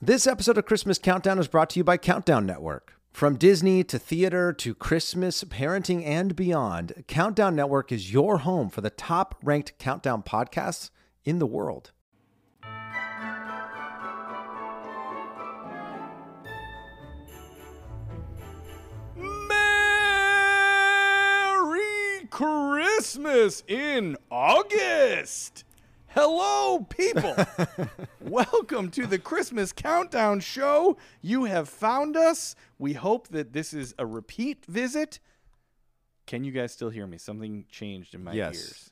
This episode of Christmas Countdown is brought to you by Countdown Network. From Disney to theater to Christmas, parenting, and beyond, Countdown Network is your home for the top ranked countdown podcasts in the world. Merry Christmas in August. Hello, people. Welcome to the Christmas Countdown Show. You have found us. We hope that this is a repeat visit. Can you guys still hear me? Something changed in my Yes. ears.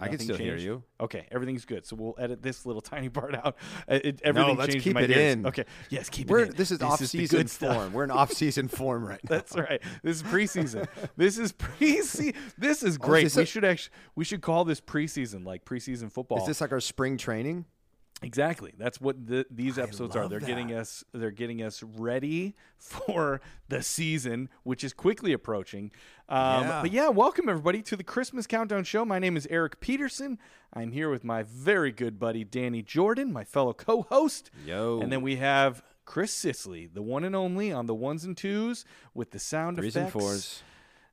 I can still hear you. Okay, everything's good. So we'll edit this little tiny part out. Uh, It, everything let's changed keep my it ears. in. Okay, yes, keep We're, it in. this is off the season form. We're in off season form right now. That's right. This is preseason. this is pre. This is great. Oh, this we a- should actually we should call this preseason, like preseason football. Is this like our spring training? Exactly? That's what the, these episodes are. They're getting us. They're getting us ready for the season, which is quickly approaching. Um, Yeah. But yeah, welcome everybody to the Christmas Countdown Show. My name is Eric Peterson. I'm here with my very good buddy Danny Jordan, my fellow co-host. Yo. And then we have Chris Sisley, the one and only on the ones and twos with the sound Threes and effects fours.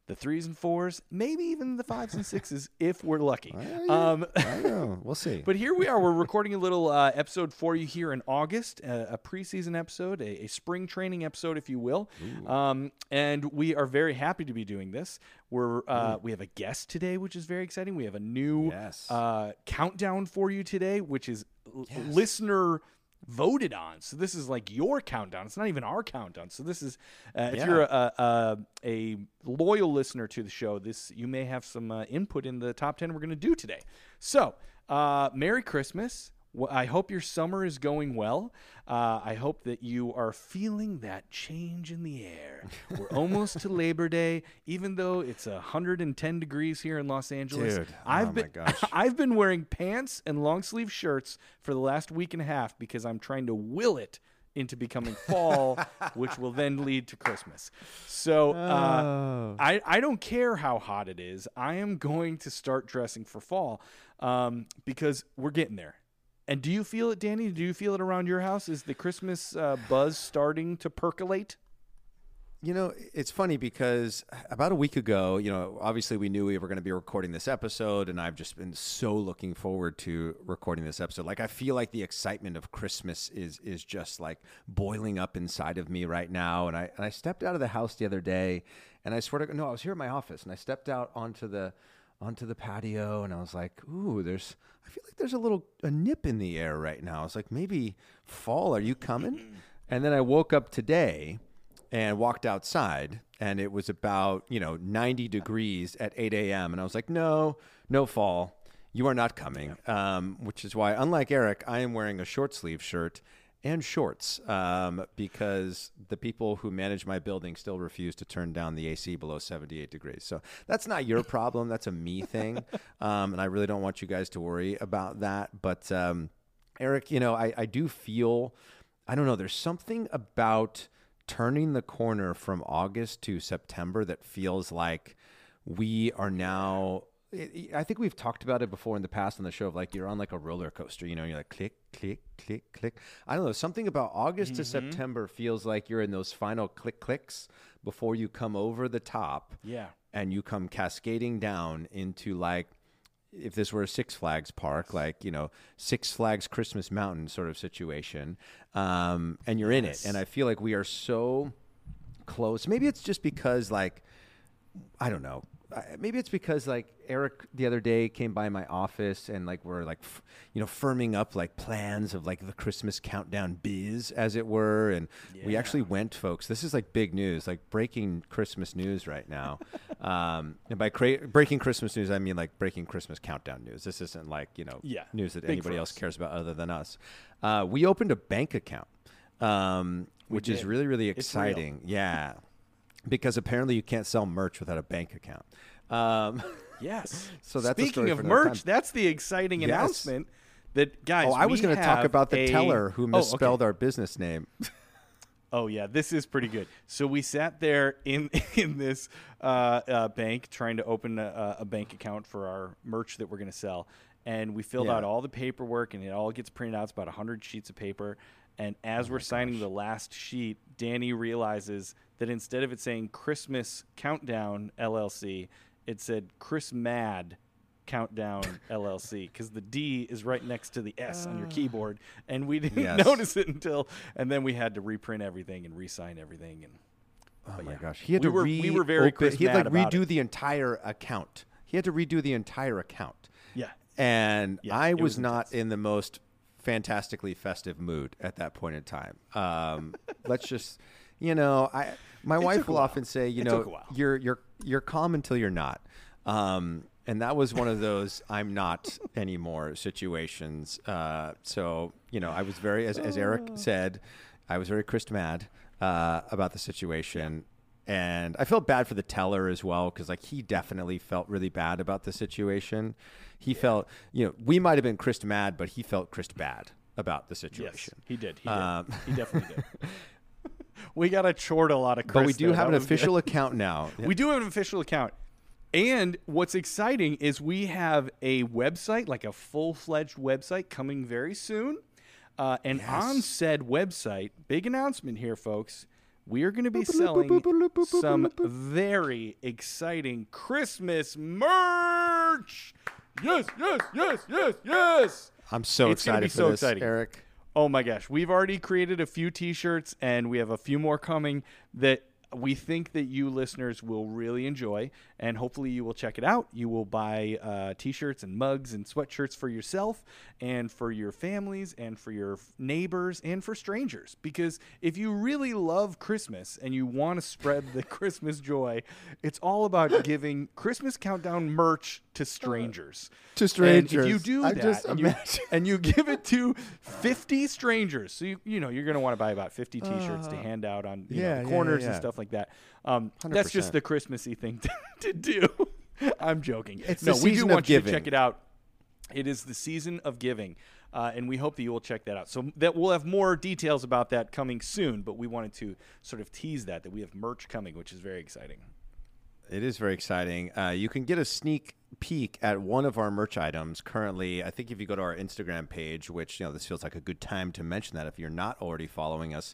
The threes and fours, maybe even the fives and sixes if we're lucky. yeah. Um, I know. We'll see. but here we are. We're recording a little uh, episode for you here in August, uh, a preseason episode, a, a spring training episode, if you will. Um, and we are very happy to be doing this. We're uh, we have a guest today, which is very exciting. We have a new Yes. uh, countdown for you today, which is l- listener voted on. So this is like your countdown. It's not even our countdown. So this is uh, if Yeah. you're a, a a loyal listener to the show, this you may have some uh, input in the top ten we're going to do today. So uh, Merry Christmas. I hope your summer is going well. Uh, I hope that you are feeling that change in the air. We're almost to Labor Day, even though it's 110 degrees here in Los Angeles. Dude, I've oh my been gosh. I've been wearing pants and long sleeve shirts for the last week and a half because I'm trying to will it into becoming fall, which will then lead to Christmas. So uh, Oh. I, I don't care how hot it is. I am going to start dressing for fall um, because we're getting there. And do you feel it, Danny? Do you feel it around your house? Is the Christmas uh, buzz starting to percolate? You know, it's funny because about a week ago, you know, obviously we knew we were going to be recording this episode, and I've just been so looking forward to recording this episode. Like, I feel like the excitement of Christmas is is just like boiling up inside of me right now. And I and I stepped out of the house the other day, and I swear to no, I was here at my office, and I stepped out onto the onto the patio, and I was like, ooh, there's. I feel like there's a little a nip in the air right now. I was like, maybe fall. Are you coming? And then I woke up today and walked outside and it was about you know 90 degrees at 8 a.m and i was like no no fall you are not coming um, which is why unlike eric i am wearing a short sleeve shirt and shorts um, because the people who manage my building still refuse to turn down the ac below 78 degrees so that's not your problem that's a me thing um, and i really don't want you guys to worry about that but um, eric you know I, I do feel i don't know there's something about turning the corner from August to September that feels like we are now. I I think we've talked about it before in the past on the show of like you're on like a roller coaster, you know, you're like click, click, click, click. I don't know. Something about August to September feels like you're in those final click clicks before you come over the top Yeah. and you come cascading down into like if this were a Six Flags park, like you know Six Flags Christmas Mountain sort of situation, um, and you're in it, and I feel like we are so close. Maybe it's just because like I don't know. Maybe it's because like Eric the other day came by my office and like we're like f- you know firming up like plans of like the Christmas countdown biz as it were and we actually went folks this is like big news like breaking Christmas news right now. Um, and by cra- breaking Christmas news I mean like breaking Christmas countdown news. This isn't like you know Yeah, news that anybody else cares about other than us. Uh, we opened a bank account um, which is really really exciting. Yeah because apparently you can't sell merch without a bank account. Um, Yes. So that's speaking of merch. time. That's the exciting Yes. announcement. That guys. oh, I was going to talk about the a- teller who Oh, okay. misspelled our business name. Oh yeah, this is pretty good. So we sat there in in this uh, uh, bank trying to open a, a bank account for our merch that we're going to sell, and we filled Yeah. out all the paperwork, and it all gets printed out. It's about hundred sheets of paper, And as we're oh signing the last sheet, Danny realizes that instead of it saying Christmas Countdown LLC, it said Chris Mad Countdown LLC because the D is right next to the S on your ah. keyboard, and we didn't Yes. notice it until, and then we had to reprint everything and re-sign everything, and Oh my yeah. gosh, he had We to were- re- we were very open- He had like redo it. the entire account. He had to redo the entire account, yeah, and Yeah, I was, was not intense. in the most fantastically festive mood at that point in time. Um, let's just, you know, I my It wife will often say, you It know, took a while. you're you're you're calm until you're not. Um, and that was one of those I'm not anymore situations. Uh, so you know, I was very, as, as Eric Oh. said, I was very Chris mad uh, about the situation, and I felt bad for the teller as well because like he definitely felt really bad about the situation. He felt, you know, we might have been Chris mad, but he felt Chris bad about the yes, situation. he did. He did. Um, he definitely did. we got to chort a lot of Chris. But we do have That an was good. official account now. We do have an official account. And what's exciting is we have a website, like a full fledged website, coming very soon. Uh, and on said website, big announcement here, folks. We are going to be selling some very exciting Christmas merch. Yes, yes, yes, yes, yes. I'm so It's excited be for so this, exciting. Eric. Oh my gosh, we've already created a few t-shirts and we have a few more coming that we think that you listeners will really enjoy and hopefully you will check it out. You will buy uh, t-shirts and mugs and sweatshirts for yourself and for your families and for your neighbors and for strangers because if you really love Christmas and you want to spread the Christmas joy, it's all about giving Christmas countdown merch to strangers. To strangers, And if you do I that just and you, and you give it to 50 strangers. So you you know you're going to want to buy about 50 t-shirts to hand out on you know, yeah, the yeah, corners yeah, and stuff like that. Um, that's just the Christmassy thing to, to do. I'm joking. It's no, we do want you to check it out. It is the season of giving, uh, and we hope that you will check that out. So that we'll have more details about that coming soon. But we wanted to sort of tease that that we have merch coming, which is very exciting. It is very exciting. Uh, you can get a sneak peek at one of our merch items currently. I think if you go to our Instagram page, which you know this feels like a good time to mention that if you're not already following us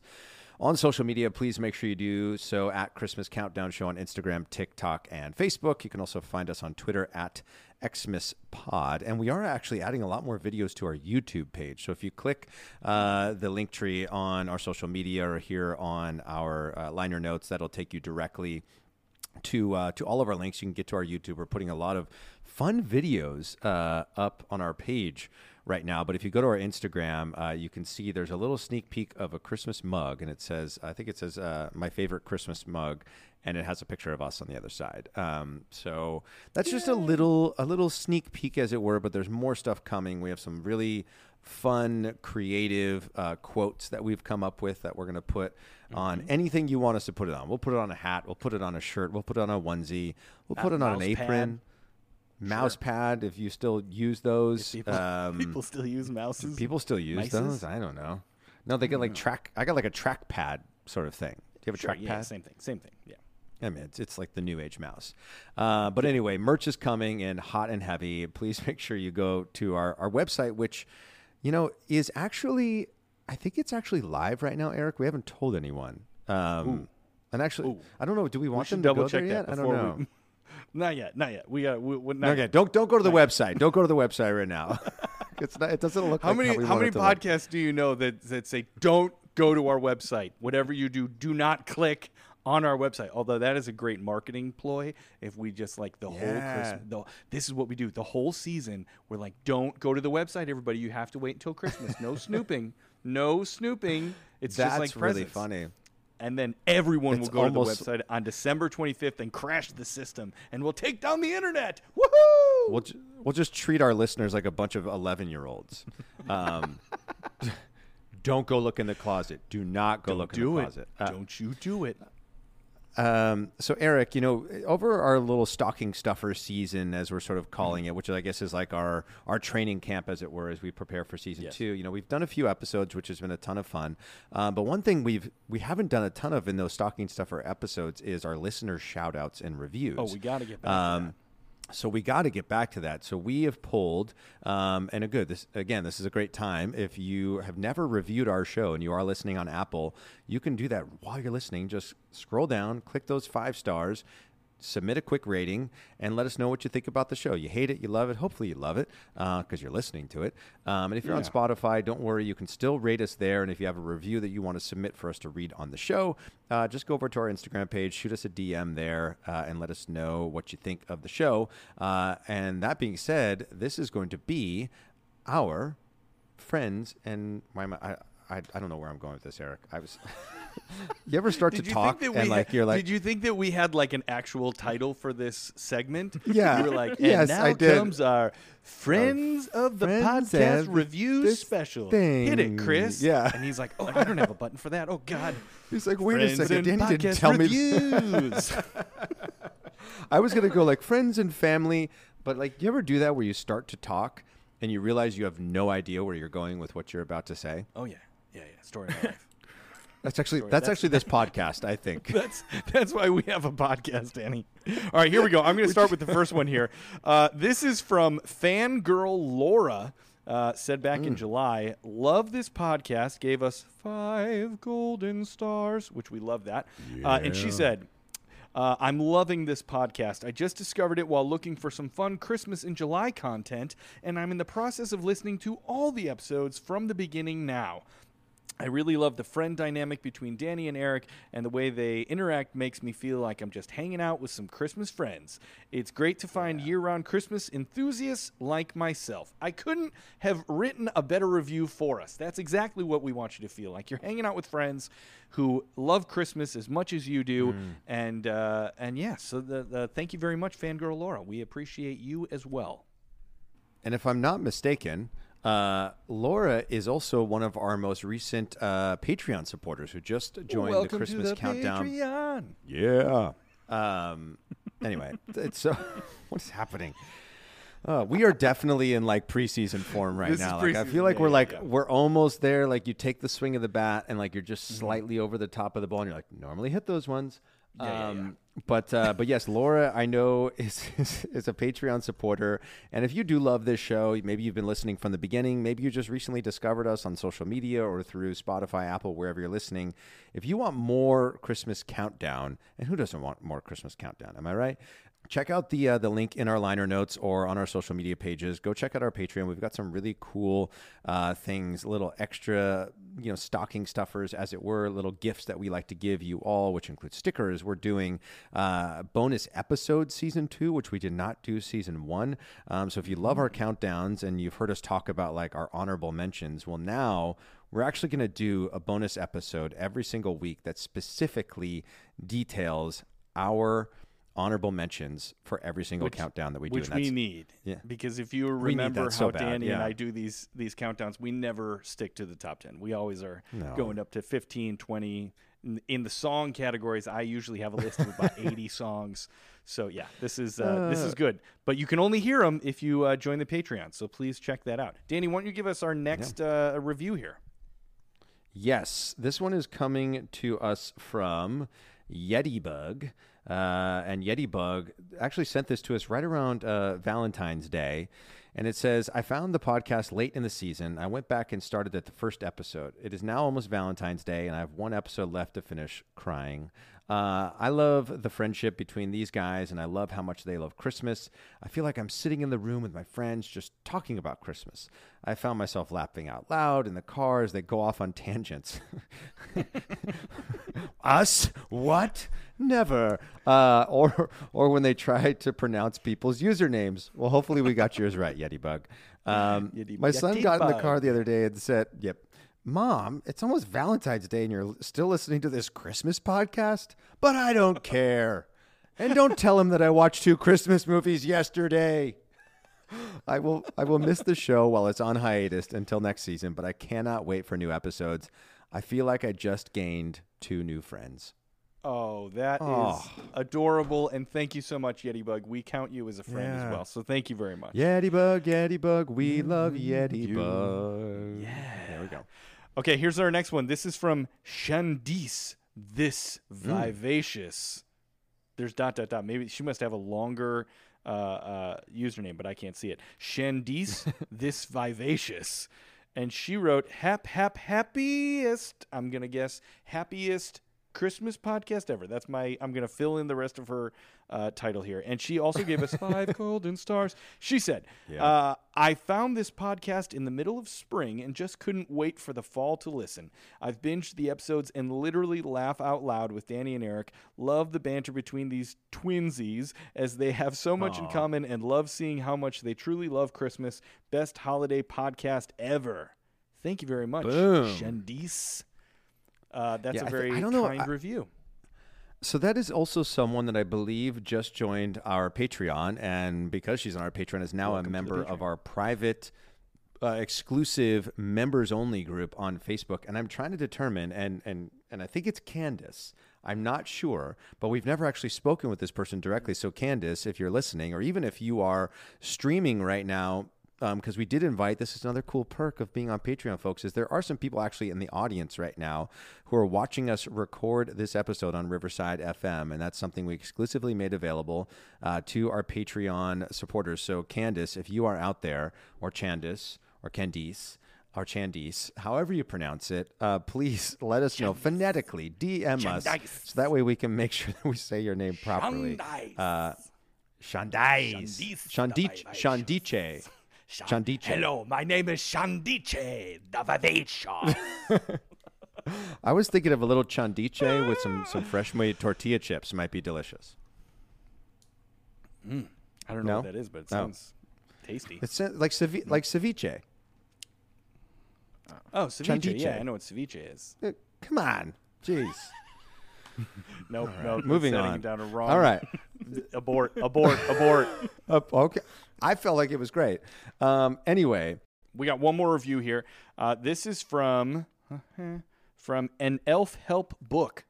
on social media, please make sure you do so at Christmas Countdown Show on Instagram, TikTok, and Facebook. You can also find us on Twitter at Xmas Pod, and we are actually adding a lot more videos to our YouTube page. So if you click uh, the link tree on our social media or here on our uh, liner notes, that'll take you directly to uh, to all of our links. You can get to our YouTube. We're putting a lot of fun videos uh, up on our page right now. But if you go to our Instagram, uh, you can see there's a little sneak peek of a Christmas mug, and it says, I think it says, uh, "My favorite Christmas mug." And it has a picture of us on the other side. Um, so that's just a little a little sneak peek, as it were. But there's more stuff coming. We have some really fun, creative uh, quotes that we've come up with that we're going to put on Mm-hmm. anything you want us to put it on. We'll put it on a hat. We'll put it on a shirt. We'll put it on a onesie. We'll put Uh, it on an apron. pad. Mouse pad, if you still use those. People, um, people still use mouses. people still use mices? those. I don't know. No, they get like track. I got like a track pad sort of thing. Do you have a Sure, track yeah, pad? same thing. Same thing. Yeah. I mean, it's, it's like the new age mouse. Uh, but anyway, merch is coming in hot and heavy. Please make sure you go to our, our website, which, you know, is actually, I think it's actually live right now, Eric. We haven't told anyone. Um, and actually, Ooh. I don't know. Do we We want should them to double go there check yet? that I don't know. Not yet. Not yet. We got. We, we, not Okay, yet. don't don't go to the website. Don't go to the website right now. it's not, it doesn't look How like many how want many to look. podcasts do you know that that say don't go to our website? Whatever you do, do not click on our website. Although that is a great marketing ploy. If we just like the whole Christmas, the, this is what we do. The whole season, we're like, don't go to the website, everybody. You have to wait until Christmas. No snooping. No snooping. It's That's just like really presents. funny. And then everyone It's will go almost- to the website on December 25th and crash the system, and we'll take down the internet. Woohoo! We'll ju- we'll just treat our listeners like a bunch of eleven year olds. Um, don't go look in the closet. Do not go Don't look in the it. closet. Uh, Don't you do it. Um, so Eric, you know, over our little stocking stuffer season, as we're sort of calling Mm-hmm. it, which I guess is like our our training camp, as it were, as we prepare for season Yes. two. You know, we've done a few episodes, which has been a ton of fun. Um, but one thing we've we haven't done a ton of in those stocking stuffer episodes is our listener shout outs and reviews. Oh, we got to get back Um, to so we got to get back to that. So we have pulled, um, and a good. This again, this is a great time. If you have never reviewed our show and you are listening on Apple, you can do that while you're listening. Just scroll down, click those five stars, submit a quick rating and let us know what you think about the show. You hate it, you love it. Hopefully, you love it because uh, you're listening to it. Um, and if you're on Spotify, don't worry, you can still rate us there. And if you have a review that you want to submit for us to read on the show, uh, just go over to our Instagram page, shoot us a DM there, uh, and let us know what you think of the show. Uh, and that being said, this is going to be our friends and why am I, I I, I don't know where I'm going with this, Eric. I was. you ever start Did to talk and we like had- you're like Did you think that we had like an actual title for this segment? Yeah. You were like, and Yes, now I did. comes our Friends of the Friends Podcast Review Special. Hit it. Chris. Yeah. And he's like, oh, I don't have a button for that. Oh, God. He's like, wait Friends a second, Danny didn't tell me. I was gonna go like friends and family, but like, you ever do that where you start to talk and you realize you have no idea where you're going with what you're about to say? oh, yeah. Yeah, yeah. Story of my life. That's actually that's, that's- actually this podcast, I think. That's that's why we have a podcast, Danny. All right, here we go. I'm going to start with the first one here. Uh, this is from fangirl Laura. Uh, said back in July, love this podcast. Gave us five golden stars, which we love that. Uh, and she said, uh, I'm loving this podcast. I just discovered it while looking for some fun Christmas in July content, and I'm in the process of listening to all the episodes from the beginning now. I really love the friend dynamic between Danny and Eric, and the way they interact makes me feel like I'm just hanging out with some Christmas friends. It's great to find year round Christmas enthusiasts like myself. I couldn't have written a better review for us. That's exactly what we want you to feel like. You're hanging out with friends who love Christmas as much as you do, and uh, and yeah, so the, the, thank you very much, Fangirl Laura. We appreciate you as well. And if I'm not mistaken, uh, Laura is also one of our most recent uh, Patreon supporters who just joined the Christmas to the countdown. Patreon. Yeah. Um. Anyway, it's so. What is happening? Uh, we are definitely in like preseason form right This now. Like I feel like yeah, we're like yeah. we're almost there. Like you take the swing of the bat and like you're just Mm-hmm. slightly over the top of the ball, and you're like normally hit those ones. Yeah, yeah, yeah. um, But uh, but yes, Laura, I know is, is is a Patreon supporter, and if you do love this show, maybe you've been listening from the beginning, maybe you just recently discovered us on social media or through Spotify, Apple, wherever you're listening. If you want more Christmas countdown, and who doesn't want more Christmas countdown? Am I right? Check out the uh, the link in our liner notes or on our social media pages. Go check out our Patreon. We've got some really cool uh, things, little extra, you know, stocking stuffers, as it were, little gifts that we like to give you all, which include stickers. We're doing uh, bonus episode season two, which we did not do season one. Um, so if you love our countdowns and you've heard us talk about like our honorable mentions, well, now we're actually going to do a bonus episode every single week that specifically details our honorable mentions for every single countdown that we do. which we need. Yeah. Because if you remember how so Danny and. I do these these countdowns, we never stick to the top 10. We always are No. going up to 15, 20. In- In the song categories, I usually have a list of about 80 songs. So yeah, this is uh, this is good. But you can only hear them if you uh, join the Patreon. So please check that out. Danny, why don't you give us our next uh, review here? Yes, this one is coming to us from Yetibug. Uh, and Yetibug actually sent this to us right around uh, Valentine's Day. And it says, I found the podcast late in the season. I went back and started at the first episode. It is now almost Valentine's Day, and I have one episode left to finish crying. Uh, I love the friendship between these guys, and I love how much they love Christmas. I feel like I'm sitting in the room with my friends just talking about Christmas. I found myself laughing out loud in the car as they go off on tangents. Us? What? Never. Uh, or or when they try to pronounce people's usernames. Well, hopefully we got yours right, Yeti Bug. Um, my son got in the car the other day and said, "Yep, Mom, it's almost Valentine's Day and you're still listening to this Christmas podcast? But I don't care. And don't tell him that I watched two Christmas movies yesterday. I will I will miss the show while it's on hiatus until next season, but I cannot wait for new episodes. I feel like I just gained two new friends. Oh, that is Oh. adorable. And thank you so much, Yeti Bug. We count you as a friend Yeah. as well. So thank you very much. Yeti Bug, Yeti Bug, we love mm-hmm. Yeti Bug. Yeah. There we go. Okay, here's our next one. This is from Shandice. This Hmm. vivacious. There's dot dot dot. Maybe she must have a longer uh, uh, username, but I can't see it. Shandice, this vivacious, and she wrote hap hap happiest. I'm gonna guess happiest Christmas podcast ever. That's my. I'm gonna fill in the rest of her uh, title here, and she also gave us five golden stars. She said, Yeah. uh, "I found this podcast in the middle of spring and just couldn't wait for the fall to listen. I've binged the episodes and literally laugh out loud with Danny and Eric. Love the banter between these twinsies as they have so much in common, and love seeing how much they truly love Christmas. Best holiday podcast ever." Thank you very much, Boom. Shandice. Uh, that's Yeah, a I thi- very I don't know, kind I- review. So that is also someone that I believe just joined our Patreon, and because she's on our Patreon, is now Welcome a member of our private, uh, exclusive members only group on Facebook. And I'm trying to determine, and and and I think it's Candace. I'm not sure, but we've never actually spoken with this person directly. So Candace, if you're listening, or even if you are streaming right now. Because we did invite, this is another cool perk of being on Patreon, folks, is there are some people actually in the audience right now who are watching us record this episode on Riverside FM, and that's something we exclusively made available uh, to our Patreon supporters. So, Candice, if you are out there, or Chandice, or Candice, or Chandice, however you pronounce it, uh, please let us know phonetically. DM us so that way we can make sure that we say your name properly. Shandice. Uh, the Shandice. Hello, my name is Shandice, the. I was thinking of a little chandiche with some some fresh made tortilla chips. Might be delicious. I don't know No? what that is, but it No. sounds tasty. It's like cevi- like ceviche. Oh, ceviche. Chandice. Yeah, I know what ceviche is. Uh, Come on, jeez. Nope, nope. Moving on. down a wrong. All right. abort, abort, abort. Uh, okay. I felt like it was great. Um, anyway, We got one more review here. Uh, this is from from an elf help book.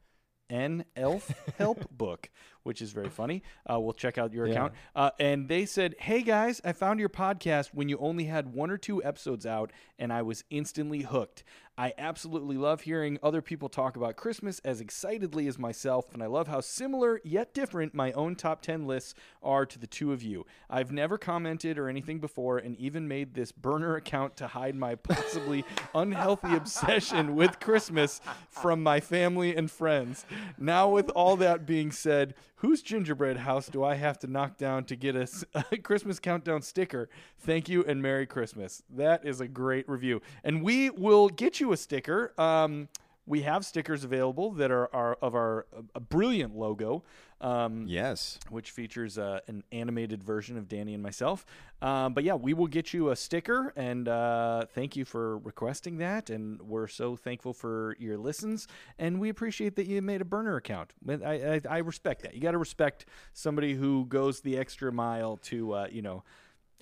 An elf help book, which is very funny. Uh, we'll check out your Yeah. account. Uh, and they said, "Hey guys, I found your podcast when you only had one or two episodes out, and I was instantly hooked. I absolutely love hearing other people talk about Christmas as excitedly as myself, and I love how similar yet different my own top 10 lists are to the two of you. I've never commented or anything before, and even made this burner account to hide my possibly unhealthy obsession with Christmas from my family and friends. Now, with all that being said, whose gingerbread house do I have to knock down to get a Christmas countdown sticker? Thank you and Merry Christmas. That is a great review. And we will get you a sticker. Um, we have stickers available that are, are of our a brilliant logo. Um, yes. which features uh, an animated version of Danny and myself. Um, but yeah, we will get you a sticker, and uh, thank you for requesting that. And we're so thankful for your listens, and we appreciate that you made a burner account. I, I, I respect that. You got to respect somebody who goes the extra mile to, uh, you know.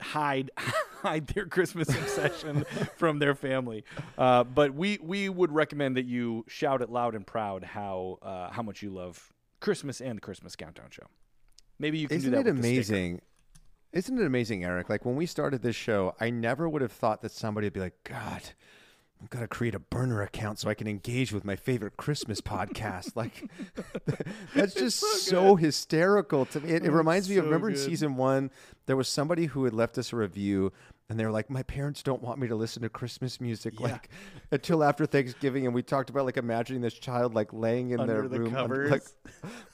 Hide, hide their Christmas obsession from their family, uh, but we we would recommend that you shout it loud and proud how uh, how much you love Christmas and the Christmas Countdown Show. Maybe you can Isn't do that it with the amazing? Isn't it amazing, Eric? Like when we started this show, I never would have thought that somebody would be like, God, I've got to create a burner account so I can engage with my favorite Christmas podcast. Like, that's just so, hysterical to me. It, it reminds me of so remember in season one, there was somebody who had left us a review. And they were like, my parents don't want me to listen to Christmas music Yeah. like until after Thanksgiving. And we talked about like imagining this child like laying in their the room covers. like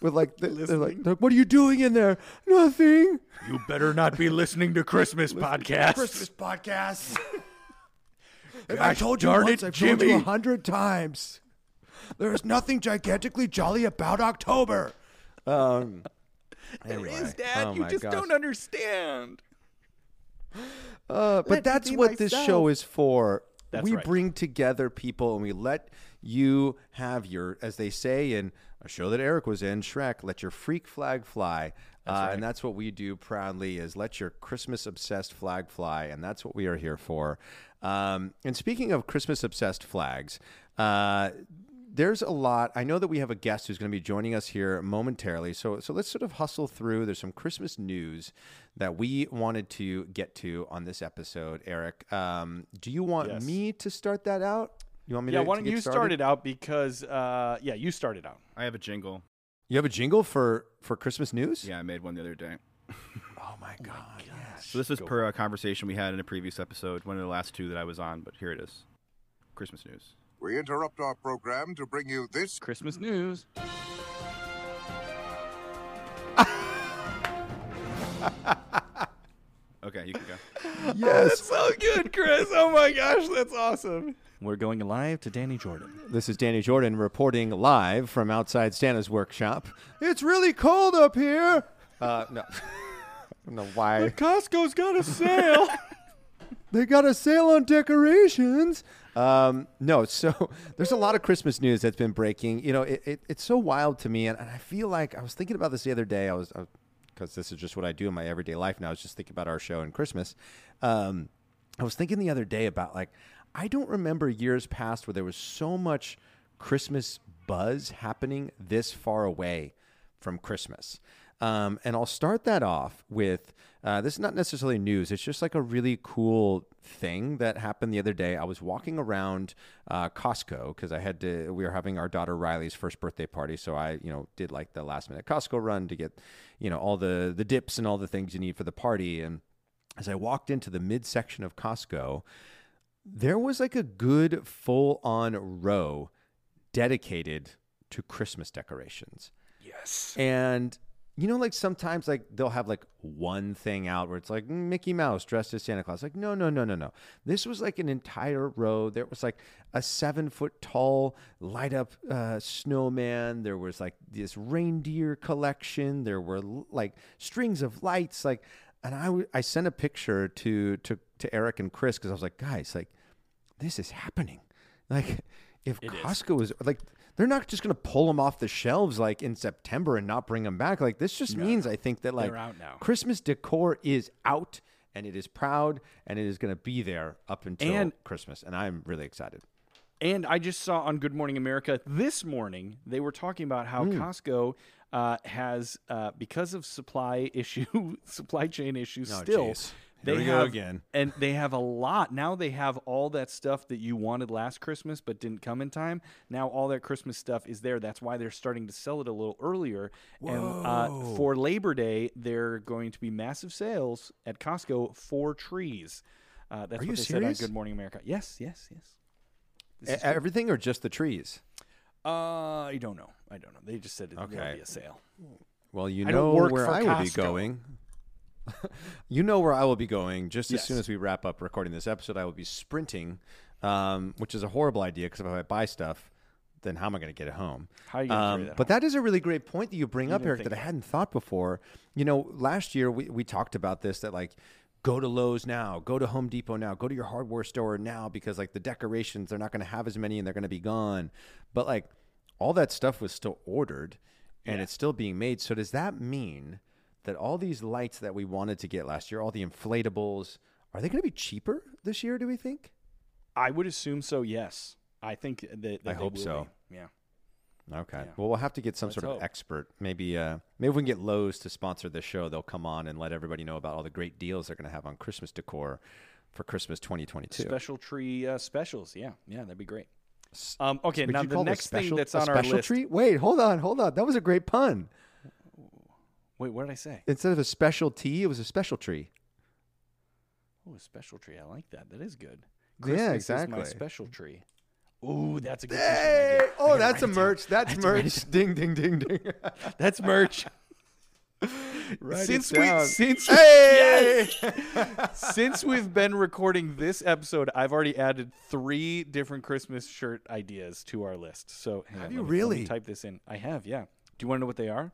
with like the, they're like, what are you doing in there? Nothing. You better not be listening to Christmas podcasts. Christmas podcast. I told you darn once. it, I've told you a hundred times. There is nothing gigantically jolly about October. Um, anyway. is, Dad. Oh you just gosh. don't understand. Uh, Let but that's be what this show is for. That's we right. bring together people and we let you have your, as they say in a show that Eric was in, Shrek, let your freak flag fly. uh, And that's what we do proudly is let your Christmas obsessed flag fly. And that's what we are here for. Um, and speaking of Christmas obsessed flags, uh, there's a lot. I know that we have a guest who's going to be joining us here momentarily. So, so let's sort of hustle through. There's some Christmas news that we wanted to get to on this episode. Eric, um, do you want Yes. me to start that out? You want me Yeah, to? why don't get you started? start it out because uh, yeah, you started out. I have a jingle. You have a jingle for for Christmas news? Yeah, I made one the other day. Oh my my god! yes. So this is Go per a conversation we had in a previous episode, one of the last two that I was on, but here it is. Christmas news. We interrupt our program to bring you this Christmas news. Okay, you can go. Yes. so good, Chris. Oh my gosh, that's awesome. We're going live to Danny Jordan. This is Danny Jordan reporting live from outside Santa's workshop. It's really cold up here. Uh, no, I don't know why. Costco's got a sale. They got a sale on decorations. Um, no, so there's a lot of Christmas news that's been breaking. You know, it, it, it's so wild to me, and, and I feel like I was thinking about this the other day. I was because this is just what I do in my everyday life now. I was just thinking about our show and Christmas. Um, I was thinking the other day about like I don't remember years past where there was so much Christmas buzz happening this far away from Christmas. Um, and I'll start that off with uh, this is not necessarily news. It's just like a really cool thing that happened the other day. I was walking around uh, Costco because I had to. We were having our daughter Riley's first birthday party, so I, you know, did like the last minute Costco run to get, you know, all the the dips and all the things you need for the party. And as I walked into the midsection of Costco, there was like a good full on row dedicated to Christmas decorations. yes. And you know, like sometimes like they'll have like one thing out where it's like Mickey Mouse dressed as Santa Claus. Like, no, no, no, no, no. This was like an entire row. There was like a seven foot tall light up uh, snowman. There was like this reindeer collection. There were like strings of lights. Like, and I, w- I sent a picture to to to Eric and Chris because I was like, guys, like this is happening. Like, if It. Costco is like, they're not just going to pull them off the shelves like in September and not bring them back. Like, this just means, I think, that like. Christmas decor is out and it is proud and it is going to be there up until And- Christmas. And I'm really excited. And I just saw on Good Morning America this morning they were talking about how Hmm. Costco uh, has uh, because of supply issue, supply chain issues. Oh, still, jeez. Here they have again. and they have a lot now. They have all that stuff that you wanted last Christmas but didn't come in time. Now all that Christmas stuff is there. That's why they're starting to sell it a little earlier. And uh, for Labor Day, they're going to be massive sales at Costco for trees. Uh, that's Are what you they serious? said on Good Morning America. Yes, yes, yes. True. everything or just the trees? Uh, I don't know. I don't know. They just said it, there'll Okay. be a sale. Well, you know where I will be going. you know where I will be going. Just as Yes. soon as we wrap up recording this episode, I will be sprinting, um, which is a horrible idea because if I buy stuff, then how am I going to get it home? How are you Um, that but that is a really great point that you bring up, Eric, that I hadn't thought before. You know, last year we, we talked about this that like go to Lowe's now, go to Home Depot now, go to your hardware store now because like the decorations, they're not going to have as many and they're going to be gone. But like all that stuff was still ordered and Yeah. it's still being made. So does that mean that all these lights that we wanted to get last year, all the inflatables, are they going to be cheaper this year, do we think? I would assume so. Yes, I think that. that I hope so. be. Yeah. Okay. Yeah. Well, we'll have to get some Let's sort of expert. Maybe, uh, maybe if we can get Lowe's to sponsor this show. They'll come on and let everybody know about all the great deals they're going to have on Christmas decor for Christmas 2022. Special tree uh, specials. Yeah, yeah, that'd be great. Um, okay, Would now the call it a next thing special- that's a on our special list. treat? Wait, hold on, hold on. That was a great pun. Wait, what did I say? Instead of a special tea, it was a special tree. Oh, a special tree. I like that. That is good. Yeah, Christmas Is my exactly. special tree. Ooh, that's a good. Hey! Oh, that's a write it down. merch. That's write it merch. Ding, ding, ding, ding. That's merch. Write since we since Hey! since we've been recording this episode, I've already added three different Christmas shirt ideas to our list. So Have on, you let me- let me really? type this in? I have. Yeah. Do you want to know what they are?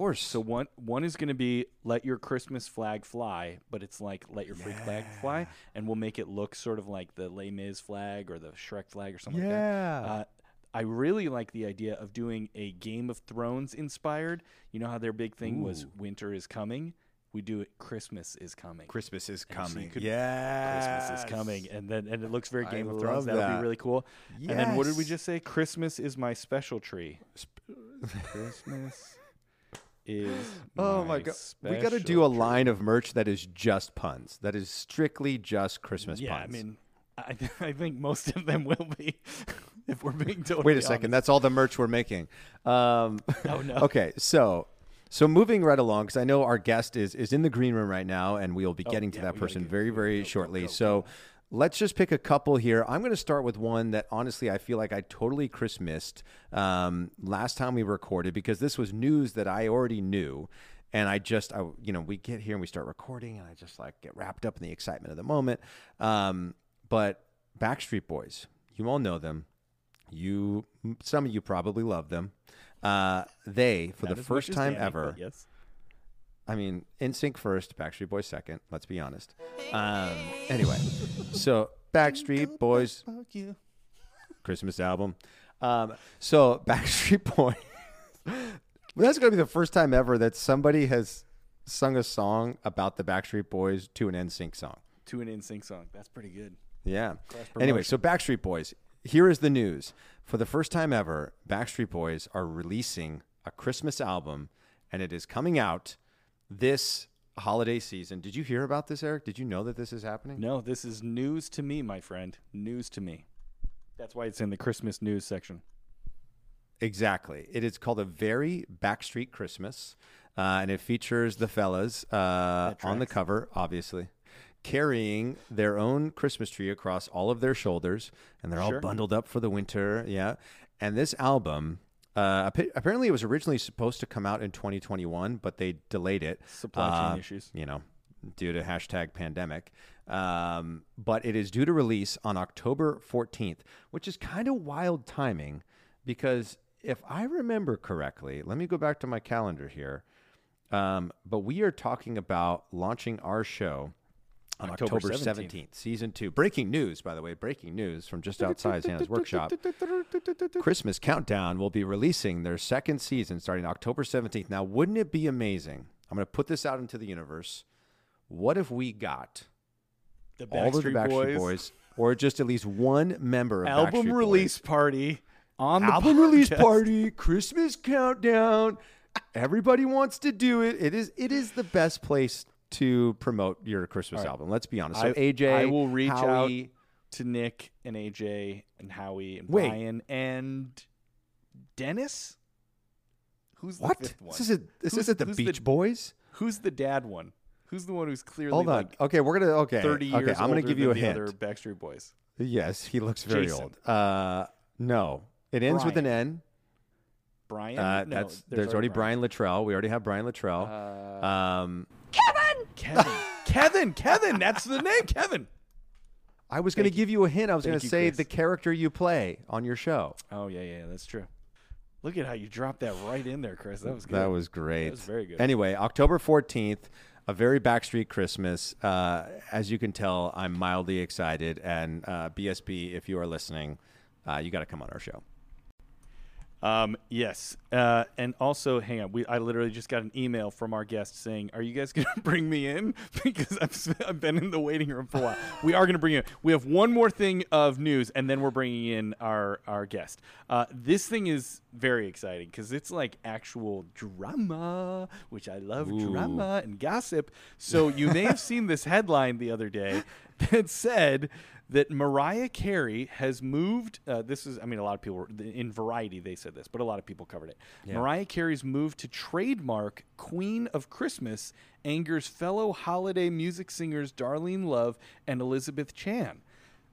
Of course. So one one is going to be let your Christmas flag fly, but it's like let your freak flag fly, and we'll make it look sort of like the Les Mis flag or the Shrek flag or something like that. yeah. Uh, I really like the idea of doing a Game of Thrones inspired. You know how their big thing was Ooh. winter is coming. We do it. Christmas is coming. Christmas is And so you coming. could- yeah. Christmas is coming, and then and it looks very I Game of love Thrones. That'll that. be really cool. And then what did we Yes. just say? Christmas is my special tree. Christmas is. Oh my god. We got to do a line of merch that is just puns. That is strictly just Christmas. Yeah, puns. I mean, I, I think most of them will be, if we're being totally Wait a second. honest. That's all the merch we're making. Um, Oh, no. Okay, so So moving right along, because I know our guest is is in the green room right now, and we'll be getting to Oh, yeah, that person very, very shortly. so let's just pick a couple here. I'm going to start with one that honestly I feel like I totally Chris missed um, last time we recorded because this was news that I already knew. And I just, I, you know, we get here and we start recording, and I just like get wrapped up in the excitement of the moment. Um, but Backstreet Boys, you all know them. You, some of you probably love them. Uh, they, for Not the first time Danny, ever, Yes. I mean, NSYNC first, Backstreet Boys second. Let's be honest. Um, anyway, so Backstreet Boys Christmas album. Um, so Backstreet Boys. Well, That's going to be the first time ever that somebody has sung a song about the Backstreet Boys to an NSYNC song. To an NSYNC song. That's pretty good. Yeah. Anyway, so Backstreet Boys. Here is the news. For the first time ever, Backstreet Boys are releasing a Christmas album, and it is coming out this holiday season. Did you hear about this, Eric? Did you know that this is happening? No, this is news to me, my friend. News to me. That's why it's in the Christmas news section. Exactly. It is called a very Backstreet Christmas, uh, and it features the fellas uh, on the cover, obviously, carrying their own Christmas tree across all of their shoulders, and they're all bundled up for the winter. Yeah. And this album, uh, apparently, it was originally supposed to come out in 2021, but they delayed it. Supply chain uh, issues. You know, due to hashtag pandemic. Um, but it is due to release on October 14th, which is kind of wild timing because if I remember correctly, let me go back to my calendar here. Um, but we are talking about launching our show on October October 17th. 17th, season two. Breaking news, by the way, breaking news from just outside Santa's workshop. Christmas Countdown will be releasing their second season starting October 17th. Now, wouldn't it be amazing? I'm going to put this out into the universe. What if we got The all of the Backstreet Boys, or just at least one member of the album Backstreet release Boys. party on the album release party, Christmas countdown. Everybody wants to do it. It is it is the best place to promote your Christmas album. Let's be honest. So I, AJ, I will reach Howie, out to Nick and AJ and Howie and Wait. Brian and Dennis. Who's the What? fifth one? This isn't this Who's- isn't the Beach Boys. Who's the dad one? Who's the one who's clearly Hold on. like okay, we're gonna okay. thirty years okay, I'm gonna older give you a the hint. Other Backstreet Boys. Yes, he looks very Jason. old. Uh, no, it ends with an N. Brian. Uh, no, that's there's, already Brian Littrell. We already have Brian Littrell. Uh, um, Kevin. Kevin. Kevin. Kevin. That's the name. Kevin. I was going to give you a hint. I was going to say Chris. the character you play on your show. Oh yeah, yeah, that's true. Look at how you dropped that right in there, Chris. That was good. That was great. That was very good. Anyway, October 14th, a very Backstreet Christmas. Uh, as you can tell, I'm mildly excited. And uh, BSB, if you are listening, uh, you got to come on our show. Um, yes, uh, and also, hang on. We I literally just got an email from our guest saying, "Are you guys going to bring me in?" because I've I've been in the waiting room for a while. we are going to bring you. In. We have one more thing of news, and then we're bringing in our our guest. Uh, this thing is very exciting because it's like actual drama, which I love drama and gossip. So you may have seen this headline the other day that said that Mariah Carey has moved. Uh, this is, I mean, a lot of people were, in Variety they said this, but a lot of people covered it. Mariah Carey's move to trademark "Queen of Christmas" angers fellow holiday music singers Darlene Love and Elizabeth Chan.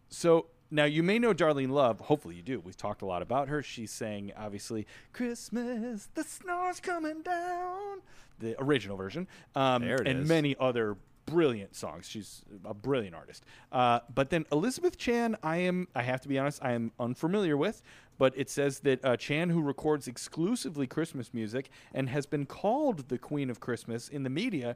So now you may know Darlene Love. Hopefully you do. We've talked a lot about her. She's sang obviously "Christmas, the snow's coming down," the original version, um, There it and is. many other brilliant songs. She's a brilliant artist. Uh, but then Elizabeth Chan, I am, I have to be honest, I am unfamiliar with. But it says that uh, Chan, who records exclusively Christmas music and has been called the Queen of Christmas in the media,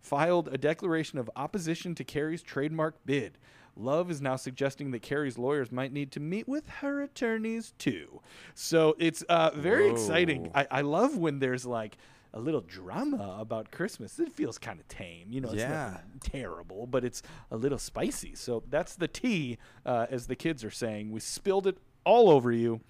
filed a declaration of opposition to Carey's trademark bid. Love is now suggesting that Carey's lawyers might need to meet with her attorneys too. So it's uh, very exciting. I, I love when there's like a little drama about Christmas. It feels kind of tame, you know. It's Yeah. terrible, but it's a little spicy. So that's the tea, uh, as the kids are saying. We spilled it all over you,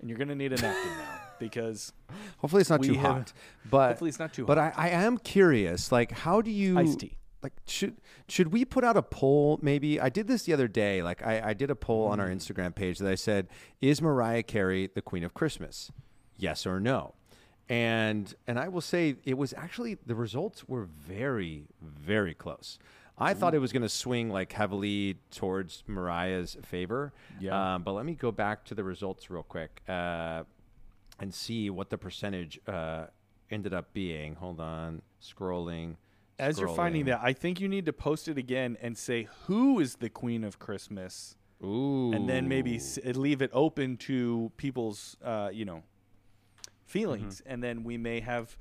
and you're gonna need a napkin now because Hopefully, it's not too have- hot. But hopefully it's not too But I, I am curious. Like, how do you Iced tea. Like, should should we put out a poll? Maybe I did this the other day. Like, I, I did a poll on our Instagram page that I said, "Is Mariah Carey the Queen of Christmas? Yes or no?" And and I will say it was actually the results were very very close. I thought it was going to swing like heavily towards Mariah's favor. Yeah. Um, but let me go back to the results real quick uh, and see what the percentage uh, ended up being. Hold on, scrolling. As you're finding that, I think you need to post it again and say who is the queen of Christmas, Ooh. and then maybe s- leave it open to people's, uh, you know, feelings, Mm-hmm. and then we may have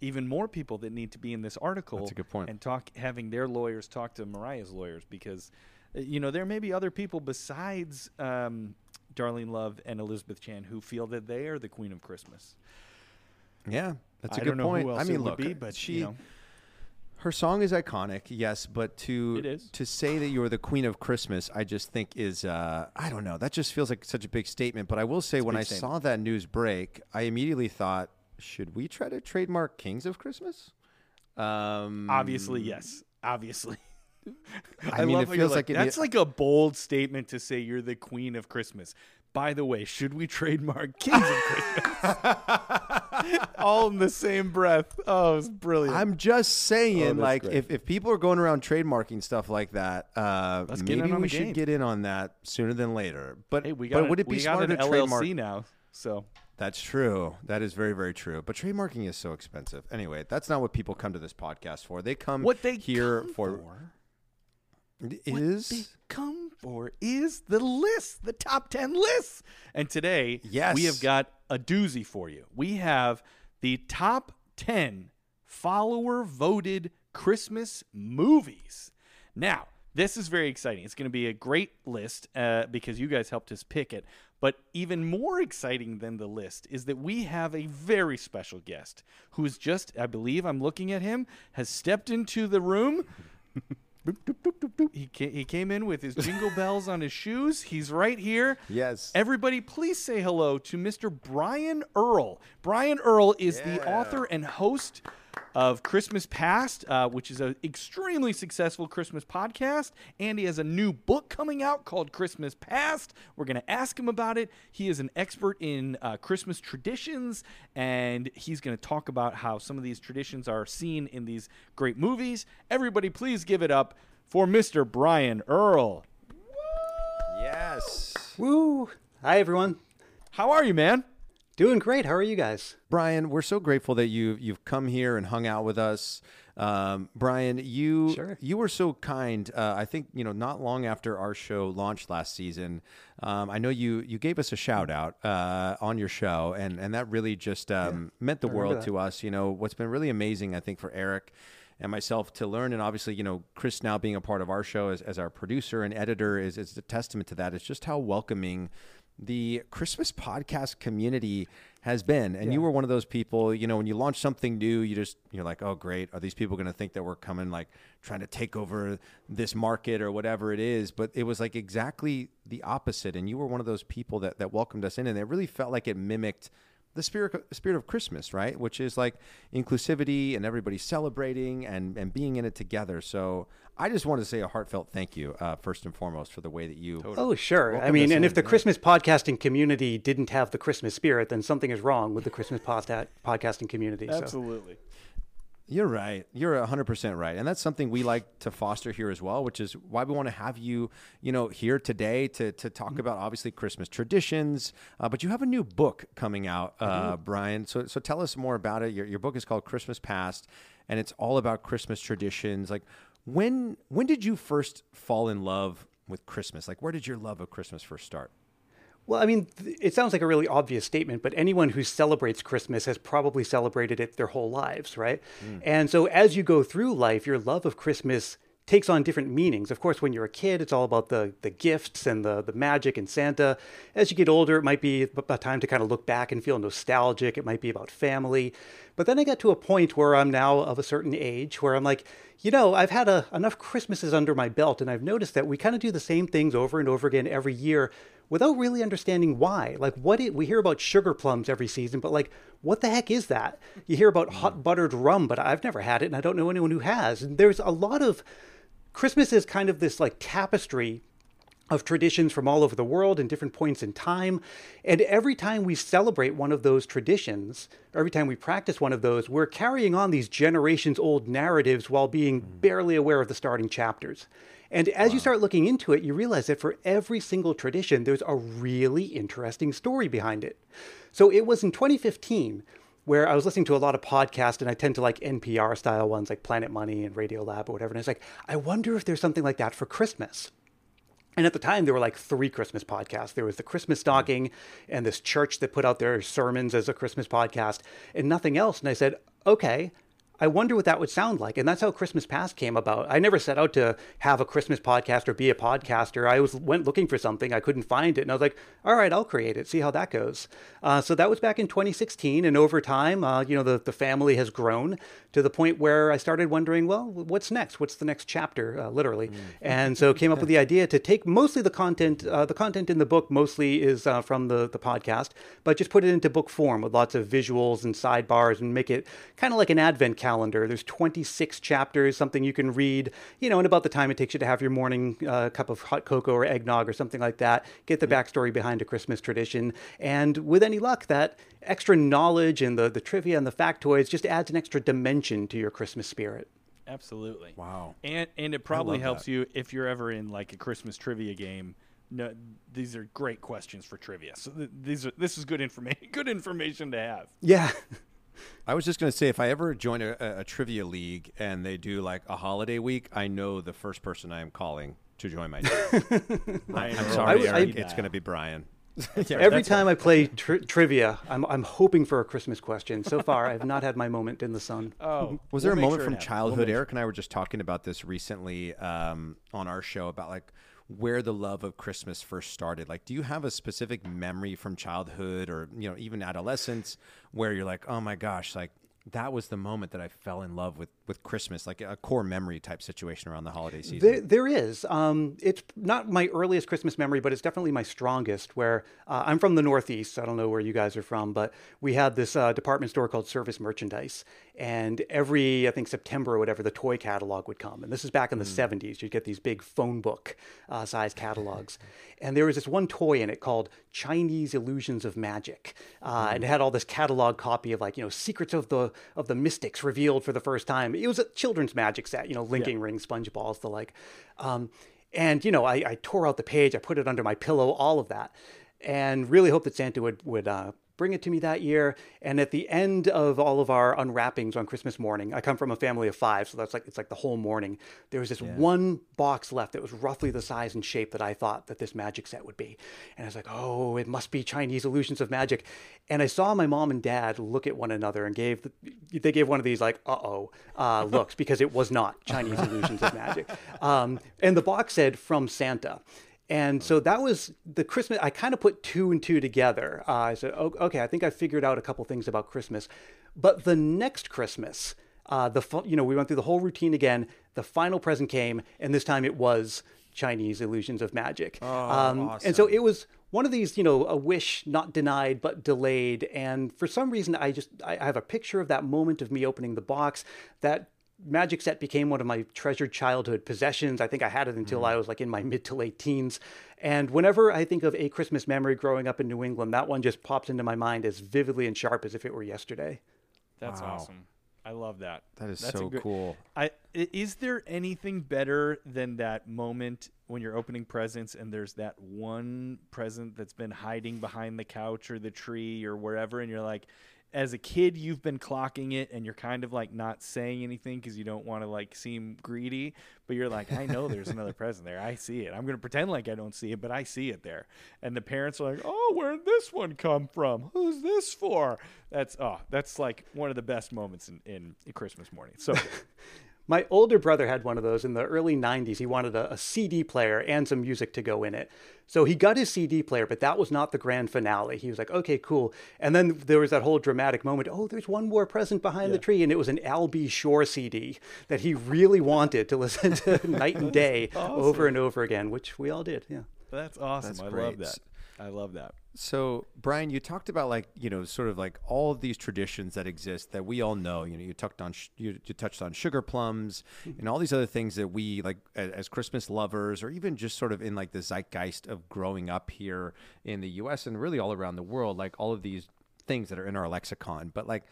even more people that need to be in this article. That's a good point. And talk, having their lawyers talk to Mariah's lawyers because, uh, you know, there may be other people besides um, Darlene Love and Elizabeth Chan who feel that they are the queen of Christmas. Yeah, that's a I good don't know point. who else I mean, look, be, but she you know. Her song is iconic, yes, but to to say that you're the queen of Christmas, I just think is uh, I don't know. That just feels like such a big statement. But I will say, when I statement. saw that news break, I immediately thought, should we try to trademark Kings of Christmas? Um, Obviously, yes. Obviously. I mean, love it feels like, like it- that's like a bold statement to say you're the queen of Christmas. By the way, should we trademark Kings of Christmas? All in the same breath. Oh, it's brilliant. I'm just saying, Oh, like, great. if, if people are going around trademarking stuff like that, uh, Let's get in maybe we should game. get in on that sooner than later. But, hey, we got but would it be smarter to LLC trademark? now. So That's true. That is very, very true. But trademarking is so expensive. Anyway, that's not what people come to this podcast for. They come what they here come for, what is they come for is the list, the top 10 lists. And today, Yes. we have got a doozy for you. We have the top 10 follower voted Christmas movies. Now, this is very exciting. It's going to be a great list uh, because you guys helped us pick it. But even more exciting than the list is that we have a very special guest who's just, I believe I'm looking at him, has stepped into the room. Boop, doop, doop, doop. He, ca- he came in with his jingle bells on his shoes. He's right here. Yes. Everybody, please say hello to Mr. Brian Earl. Brian Earl is the author and host of Christmas Past, uh, which is an extremely successful Christmas podcast. Andy has a new book coming out called Christmas Past. We're going to ask him about it. He is an expert in uh, Christmas traditions, and he's going to talk about how some of these traditions are seen in these great movies. Everybody, please give it up for Mr. Brian Earl. yes. Woo! Hi, everyone. How are you, man? Doing great. How are you guys? Brian, we're so grateful that you you've come here and hung out with us. Um, Brian, you Sure. you were so kind. Uh, I think you know not long after our show launched last season. Um, I know you you gave us a shout out uh, on your show, and and that really just um, meant the world that. to us. You know what's been really amazing, I think, for Eric and myself to learn, and obviously, you know, Chris now being a part of our show as, as our producer and editor is is a testament to that. It's just how welcoming the Christmas podcast community has been. And you were one of those people, you know, when you launch something new, you just, you're like, oh, great. Are these people going to think that we're coming, like, trying to take over this market or whatever it is? But it was like exactly the opposite. And you were one of those people that, that welcomed us in. And it really felt like it mimicked the spirit spirit of Christmas, right? Which is like inclusivity and everybody celebrating and, and being in it together. So I just want to say a heartfelt thank you, uh, first and foremost, for the way that you Oh, sure. I mean, and in, if the. Christmas podcasting community didn't have the Christmas spirit, then something is wrong with the Christmas podca- podcasting community. So. You're right. You're 100% right. And that's something we like to foster here as well, which is why we want to have you, you know, here today to, to talk about obviously Christmas traditions. Uh, but you have a new book coming out, uh, Brian. So, so tell us more about it. Your, your book is called Christmas Past, and it's all about Christmas traditions. Like, when when did you first fall in love with Christmas? Like, where did your love of Christmas first start? Well, I mean, th- it sounds like a really obvious statement, but anyone who celebrates Christmas has probably celebrated it their whole lives, right? Hmm. And so as you go through life, your love of Christmas takes on different meanings. Of course, when you're a kid, it's all about the the gifts and the the magic and Santa. As you get older, it might be a time to kind of look back and feel nostalgic. It might be about family. But then I got to a point where I'm now of a certain age where I'm like, you know, I've had a, enough Christmases under my belt, and I've noticed that we kind of do the same things over and over again every year without really understanding why. Like, what it, we hear about sugar plums every season, but like, what the heck is that? You hear about hot mm. buttered rum, but I've never had it, and I don't know anyone who has. And there's a lot of Christmas is kind of this like tapestry of traditions from all over the world and different points in time. And every time we celebrate one of those traditions, every time we practice one of those, we're carrying on these generations old narratives while being mm. barely aware of the starting chapters. And as you start looking into it, you realize that for every single tradition, there's a really interesting story behind it. So it was in 2015 where I was listening to a lot of podcasts and I tend to like NPR style ones like Planet Money and Radiolab or whatever. And I was like, I wonder if there's something like that for Christmas. And at the time, there were like three Christmas podcasts. There was the Christmas hmm. Stocking and this church that put out their sermons as a Christmas podcast and nothing else. And I said, okay, I wonder what that would sound like. And that's how Christmas Past came about. I never set out to have a Christmas podcast or be a podcaster. I was went looking for something. I couldn't find it. And I was like, all right, I'll create it, see how that goes. Uh, so that was back in 2016. And over time, uh, you know, the, the family has grown to the point where I started wondering, well, what's next? What's the next chapter, uh, literally? And so came up with the idea to take mostly the content, uh, the content in the book mostly is uh, from the, the podcast, but just put it into book form with lots of visuals and sidebars and make it kind of like an advent calendar. There's 26 chapters, something you can read, you know, in about the time it takes you to have your morning uh, cup of hot cocoa or eggnog or something like that. Get the backstory behind a Christmas tradition. And with any luck, that extra knowledge and the, the trivia and the factoids just adds an extra dimension to your Christmas spirit. Absolutely. Wow. And and it probably helps that. you if you're ever in like a Christmas trivia game. No, these are great questions for trivia. So th- these are this is good information. Good information to have. Yeah. I was just going to say, if I ever join a, a, a trivia league and they do like a holiday week, I know the first person I am calling to join my team. I, am sorry, I- Eric. I- it's going to be Brian. Every time I play tri- trivia, I'm, I'm hoping for a Christmas question. So far, I've not had my moment in the sun. Oh, Was we'll there a moment sure from childhood? We'll make Eric and I were just talking about this recently um, on our show about like where the love of Christmas first started. Like, do you have a specific memory from childhood or you know even adolescence where you're like, oh my gosh, like that was the moment that I fell in love with with Christmas, like a core memory type situation around the holiday season. There, there is. Um, it's not my earliest Christmas memory, but it's definitely my strongest. Where uh, I'm from the Northeast. I don't know where you guys are from, but we had this uh, department store called Service Merchandise, and every I think September or whatever, the toy catalog would come. And this is back in the '70s. You'd get these big phone book uh, size catalogs, and there was this one toy in it called Chinese Illusions of Magic, uh, and it had all this catalog copy of like you know secrets of the of the mystics revealed for the first time. It was a children's magic set, you know, linking rings, sponge balls, the like. Um, and you know, I, I tore out the page, I put it under my pillow, all of that, and really hoped that Santa would would uh, bring it to me that year. And at the end of all of our unwrappings on Christmas morning, I come from a family of five, so that's like it's like the whole morning. There was this one box left that was roughly the size and shape that I thought that this magic set would be, and I was like, oh, it must be Chinese illusions of magic. And I saw my mom and dad look at one another and gave the, they gave one of these like uh oh uh, looks because it was not Chinese illusions of magic, um, and the box said from Santa. And so that was the Christmas. I kind of put two and two together. Uh, I said, "O- okay, I think I figured out a couple things about Christmas. But the next Christmas, uh, the you know we went through the whole routine again. The final present came, and this time it was Chinese illusions of magic. Oh, um, And so it was one of these, you know, a wish not denied but delayed. And for some reason, I just I have a picture of that moment of me opening the box. That magic set became one of my treasured childhood possessions. I think I had it until mm. I was like in my mid to late teens. And whenever I think of a Christmas memory growing up in New England, that one just pops into my mind as vividly and sharp as if it were yesterday. That's Wow. awesome. I love that. That is That's so good- cool. I i- is there anything better than that moment when you're opening presents and there's that one present that's been hiding behind the couch or the tree or wherever and you're like as a kid you've been clocking it and you're kind of like not saying anything because you don't want to like seem greedy but you're like i know there's another present there. I see it. I'm going to pretend like i don't see it but i see it there. And the parents are like oh where'd this one come from? Who's this for? That's oh that's like one of the best moments in, in, in christmas morning. So My older brother had one of those in the early 90s. He wanted a, a CD player and some music to go in it. So he got his CD player, but that was not the grand finale. He was like, okay, cool. And then there was that whole dramatic moment oh, there's one more present behind the tree. And it was an Al B. Sure CD that he really wanted to listen to night and day over and over again, which we all did. Yeah. That's awesome. That's I love that. I love that. So, Brian, you talked about like you know, sort of like all of these traditions that exist that we all know. You know, you touched on sh- you, you touched on sugar plums mm-hmm. and all these other things that we like as, as Christmas lovers, or even just sort of in like the zeitgeist of growing up here in the U.S. and really all around the world. Like all of these things that are in our lexicon, but like.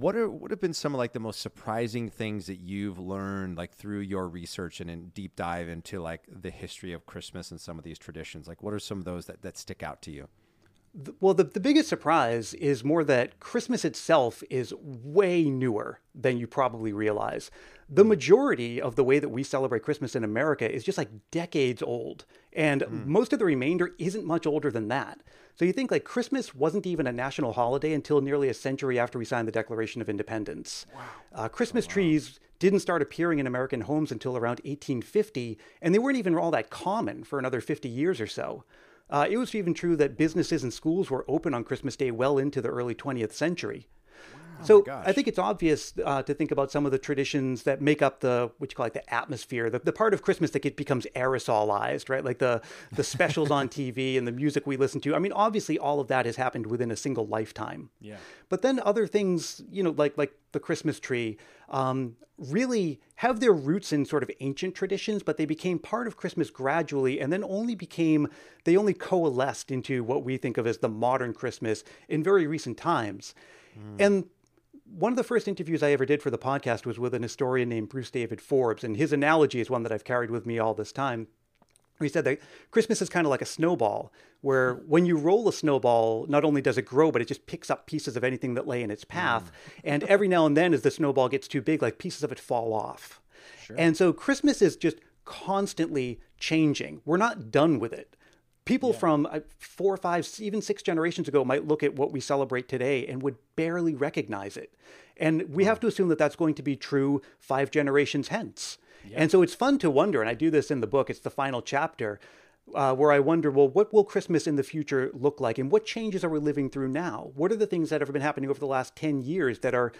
What are what have been some of like the most surprising things that you've learned like through your research and in deep dive into like the history of Christmas and some of these traditions? Like what are some of those that, that stick out to you? Well, the, the biggest surprise is more that Christmas itself is way newer than you probably realize. The majority of the way that we celebrate Christmas in America is just like decades old, and most of the remainder isn't much older than that. So you think like Christmas wasn't even a national holiday until nearly a century after we signed the Declaration of Independence. Wow. Uh, Christmas trees didn't start appearing in American homes until around 1850, and they weren't even all that common for another 50 years or so. Uh, it was even true that businesses and schools were open on Christmas Day well into the early 20th century. So I think it's obvious uh, to think about some of the traditions that make up the what you call like the atmosphere, the, the part of Christmas that get, becomes aerosolized, right? Like the the specials on TV and the music we listen to. I mean, obviously, all of that has happened within a single lifetime. Yeah. But then other things, you know, like like the Christmas tree, um, really have their roots in sort of ancient traditions, but they became part of Christmas gradually, and then only became they only coalesced into what we think of as the modern Christmas in very recent times. And one of the first interviews I ever did for the podcast was with an historian named Bruce David Forbes, and his analogy is one that I've carried with me all this time. He said that Christmas is kind of like a snowball, where hmm. when you roll a snowball, not only does it grow, but it just picks up pieces of anything that lay in its hmm. path. And every now and then, as the snowball gets too big, like pieces of it fall off. And so Christmas is just constantly changing. We're not done with it. People from uh, four, five, even six generations ago might look at what we celebrate today and would barely recognize it. And we have to assume that that's going to be true five generations hence. And so it's fun to wonder, and I do this in the book, it's the final chapter, uh, where I wonder, well, what will Christmas in the future look like? And what changes are we living through now? What are the things that have been happening over the last 10 years that are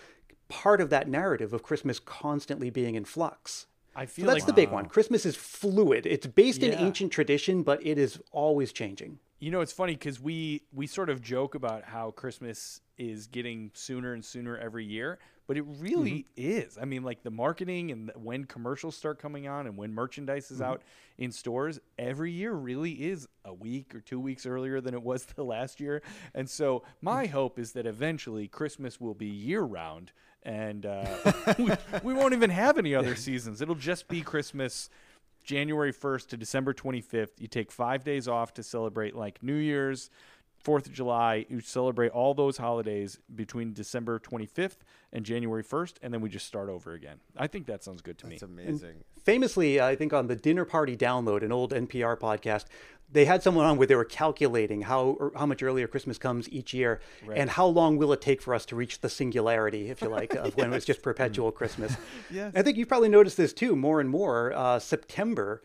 part of that narrative of Christmas constantly being in flux? I So feel that's like the big one. Christmas is fluid. It's based in ancient tradition, but it is always changing. You know, it's funny because we we sort of joke about how Christmas is getting sooner and sooner every year, but it really mm-hmm. is. I mean, like the marketing and the- when commercials start coming on and when merchandise is mm-hmm. out in stores, every year really is a week or two weeks earlier than it was the last year. And so, my mm. hope is that eventually Christmas will be year round. And uh, we, we won't even have any other seasons. It'll just be Christmas January 1st to December 25th. You take five days off to celebrate like New Year's, Fourth of July. You celebrate all those holidays between December 25th and January 1st, and then we just start over again. I think that sounds good to me. It's amazing. Famously, I think on the Dinner Party Download, an old NPR podcast, they had someone on where they were calculating how how much earlier Christmas comes each year, and how long will it take for us to reach the singularity, if you like, of when it's just perpetual Christmas. Yes. I think you've probably noticed this too, more and more. Uh, September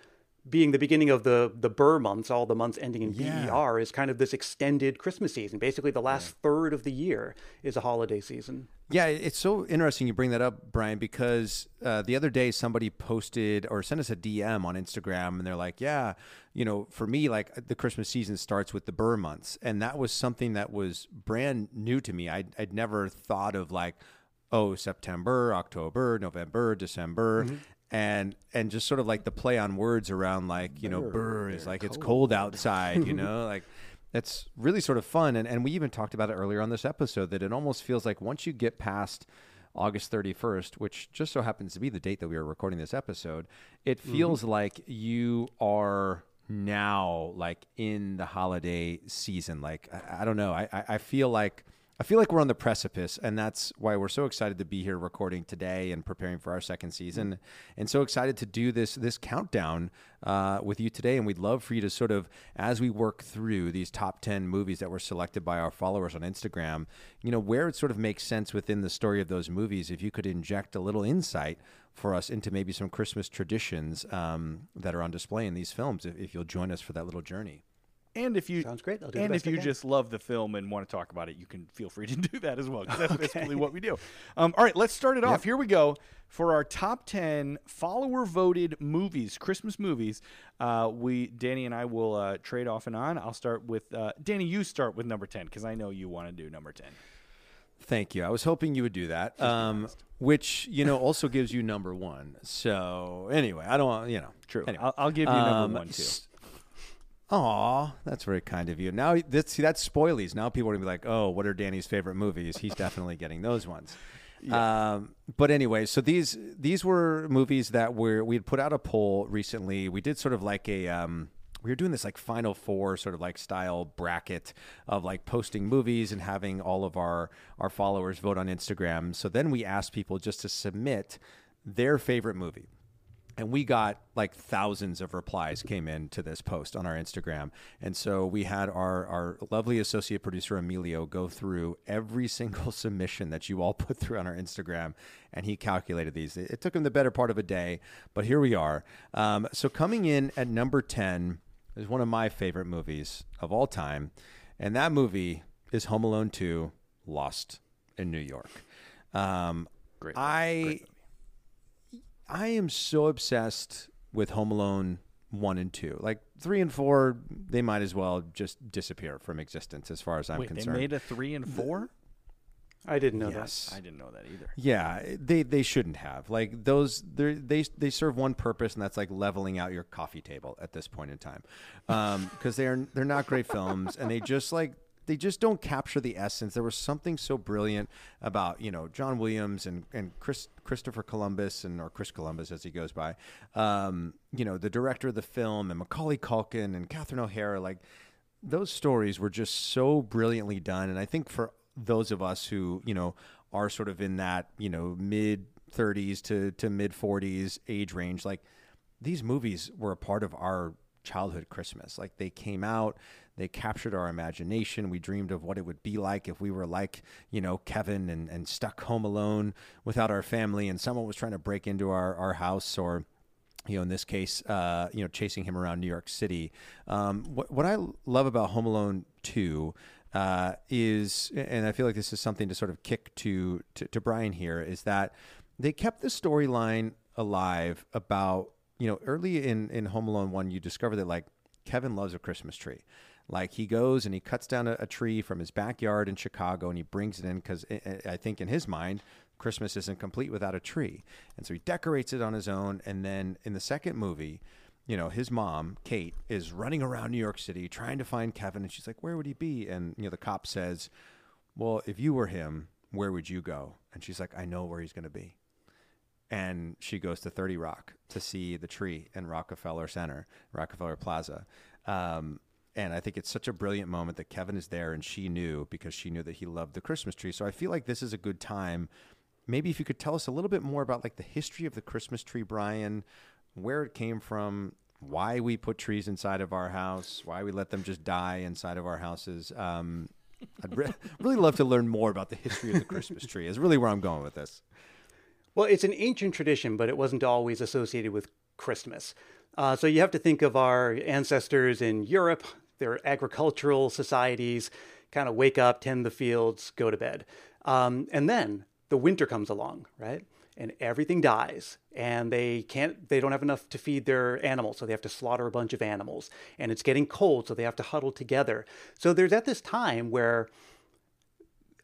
being the beginning of the the Ber months, all the months ending in Yeah. BER, is kind of this extended Christmas season. Basically, the last third of the year is a holiday season. Yeah, it's so interesting you bring that up, Brian, because uh, the other day somebody posted or sent us a DM on Instagram, and they're like, "Yeah, you know, for me, like the Christmas season starts with the Ber months," and that was something that was brand new to me. I'd, I'd never thought of like, oh, September, October, November, December. And and just sort of like the play on words around like you know burr is like it's cold outside you know like that's really sort of fun. And, and we even talked about it earlier on this episode that it almost feels like once you get past August 31st, which just so happens to be the date that we are recording this episode, it feels like you are now like in the holiday season. Like, I, I don't know. I, I feel like. I feel like we're on the precipice, and that's why we're so excited to be here recording today and preparing for our second season, and so excited to do this this countdown uh, with you today. And we'd love for you to sort of, as we work through these top ten movies that were selected by our followers on Instagram, you know, where it sort of makes sense within the story of those movies, if you could inject a little insight for us into maybe some Christmas traditions um, that are on display in these films, if, if you'll join us for that little journey. And if you Sounds great. I'll do and if you can. just love the film and want to talk about it, you can feel free to do that as well. that's basically what we do. Um, all right, let's start it off. Here we go for our top ten follower voted movies, Christmas movies. Uh, we Danny and I will uh, trade off and on. I'll start with uh, Danny. You start with number ten because I know you want to do number ten. Thank you. I was hoping you would do that. Um, which you know also gives you number one. So anyway, I don't want you know. True. Anyway. I'll, I'll give you number Um, one too. s- Aw, that's very kind of you. Now, that's, see, that's spoilies. Now people are going to be like, oh, what are Danny's favorite movies? He's definitely getting those ones. Um, but anyway, so these these were movies that were we had put out a poll recently. We did sort of like a um, we were doing this like Final Four sort of like style bracket of like posting movies and having all of our our followers vote on Instagram. So then we asked people just to submit their favorite movie and we got like thousands of replies came in to this post on our Instagram. And so we had our, our lovely associate producer Emilio go through every single submission that you all put through on our Instagram, and he calculated these. It, it took him the better part of a day, but here we are. Um, so coming in at number ten is one of my favorite movies of all time, and that movie is Home Alone Two: Lost in New York. Um, Great. I I am so obsessed with Home Alone one and two. Like three and four, they might as well just disappear from existence, as far as I'm Wait, they concerned. made a three and four. I didn't know yes. I didn't know that either. Yeah, they they shouldn't have. Like those, they they they serve one purpose, and that's like leveling out your coffee table at this point in time, um, because they're they're not great films, and they just like they just don't capture the essence. There was something so brilliant about you know John Williams and and Chris Christopher Columbus and or Chris Columbus as he goes by, um, you know the director of the film and Macaulay Culkin and Catherine O'Hara, like those stories were just so brilliantly done and i think for those of us who you know are sort of in that you know mid 30s to to mid 40s age range like these movies were a part of our childhood christmas like they came out they captured our imagination we dreamed of what it would be like if we were like you know kevin and, and stuck home alone without our family and someone was trying to break into our, our house or you know, in this case, uh, you know, chasing him around New York City. Um, what, what I love about Home Alone 2 uh, is, and I feel like this is something to sort of kick to, to, to Brian here, is that they kept the storyline alive about, you know, early in, in Home Alone 1, you discover that, like, Kevin loves a Christmas tree. Like he goes and he cuts down a, a tree from his backyard in Chicago and he brings it in because I think in his mind, Christmas isn't complete without a tree. And so he decorates it on his own. And then in the second movie, you know, his mom, Kate, is running around New York City trying to find Kevin. And she's like, Where would he be? And, you know, the cop says, Well, if you were him, where would you go? And she's like, I know where he's going to be. And she goes to 30 Rock to see the tree in Rockefeller Center, Rockefeller Plaza. Um, and I think it's such a brilliant moment that Kevin is there and she knew because she knew that he loved the Christmas tree. So I feel like this is a good time. Maybe if you could tell us a little bit more about like the history of the Christmas tree, Brian, where it came from, why we put trees inside of our house, why we let them just die inside of our houses. Um, I'd re- really love to learn more about the history of the Christmas tree. Is really where I'm going with this. Well, it's an ancient tradition, but it wasn't always associated with Christmas. Uh, so you have to think of our ancestors in Europe, their agricultural societies, kind of wake up, tend the fields, go to bed. Um, and then the winter comes along, right? And everything dies, and they can't, they don't have enough to feed their animals, so they have to slaughter a bunch of animals. And it's getting cold, so they have to huddle together. So there's at this time where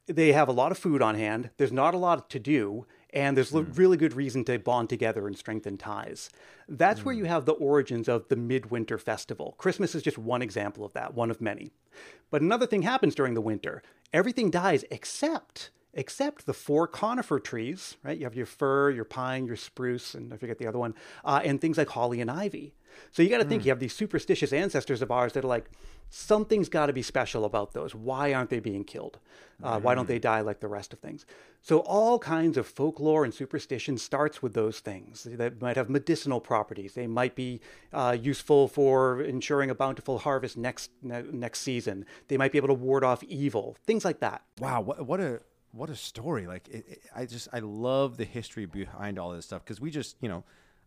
they have a lot of food on hand, there's not a lot to do, and there's mm. really good reason to bond together and strengthen ties. That's mm. where you have the origins of the midwinter festival. Christmas is just one example of that, one of many. But another thing happens during the winter. Everything dies except except the four conifer trees, right? You have your fir, your pine, your spruce, and I forget the other one, uh, and things like holly and ivy. So you got to think Hmm. you have these superstitious ancestors of ours that are like, something's got to be special about those. Why aren't they being killed? Uh, Why Hmm. don't they die like the rest of things? So all kinds of folklore and superstition starts with those things that might have medicinal properties. They might be uh, useful for ensuring a bountiful harvest next ne- next season. They might be able to ward off evil. Things like that. Wow, what what a what a story! Like it, it- I just I love the history behind all this stuff because we just you know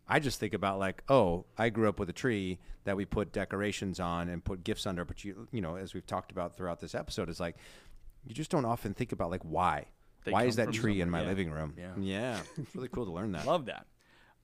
I just think about like, oh, I grew up with a tree that we put decorations on and put gifts under. But you, you know, as we've talked about throughout this episode, is like you just don't often think about like why. They why is that tree in my yeah. living room? Yeah. yeah, it's really cool to learn that. Love that.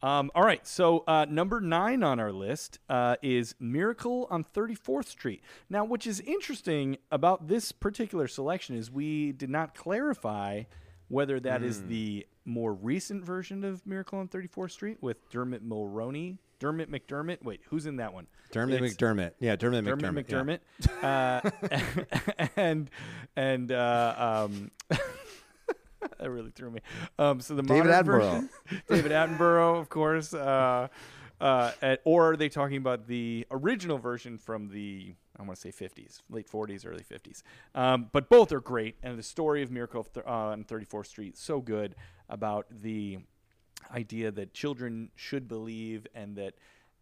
Um, all right, so uh, number nine on our list uh, is Miracle on 34th Street. Now, which is interesting about this particular selection is we did not clarify whether that is Hmm. the more recent version of Miracle on 34th Street with Dermot Mulroney. Dermot McDermott. Wait, who's in that one? Dermot It's- McDermott. Yeah, Dermot Dermot McDermott. yeah. McDermott, uh, and and uh, um, that really threw me. Um, so the David modern Attenborough. version, David Attenborough, of course. Uh, uh, at- or are they talking about the original version from the I want to say 50s, late 40s, early 50s? Um, but both are great, and the story of Miracle uh, on 34th Street so good about the idea that children should believe and that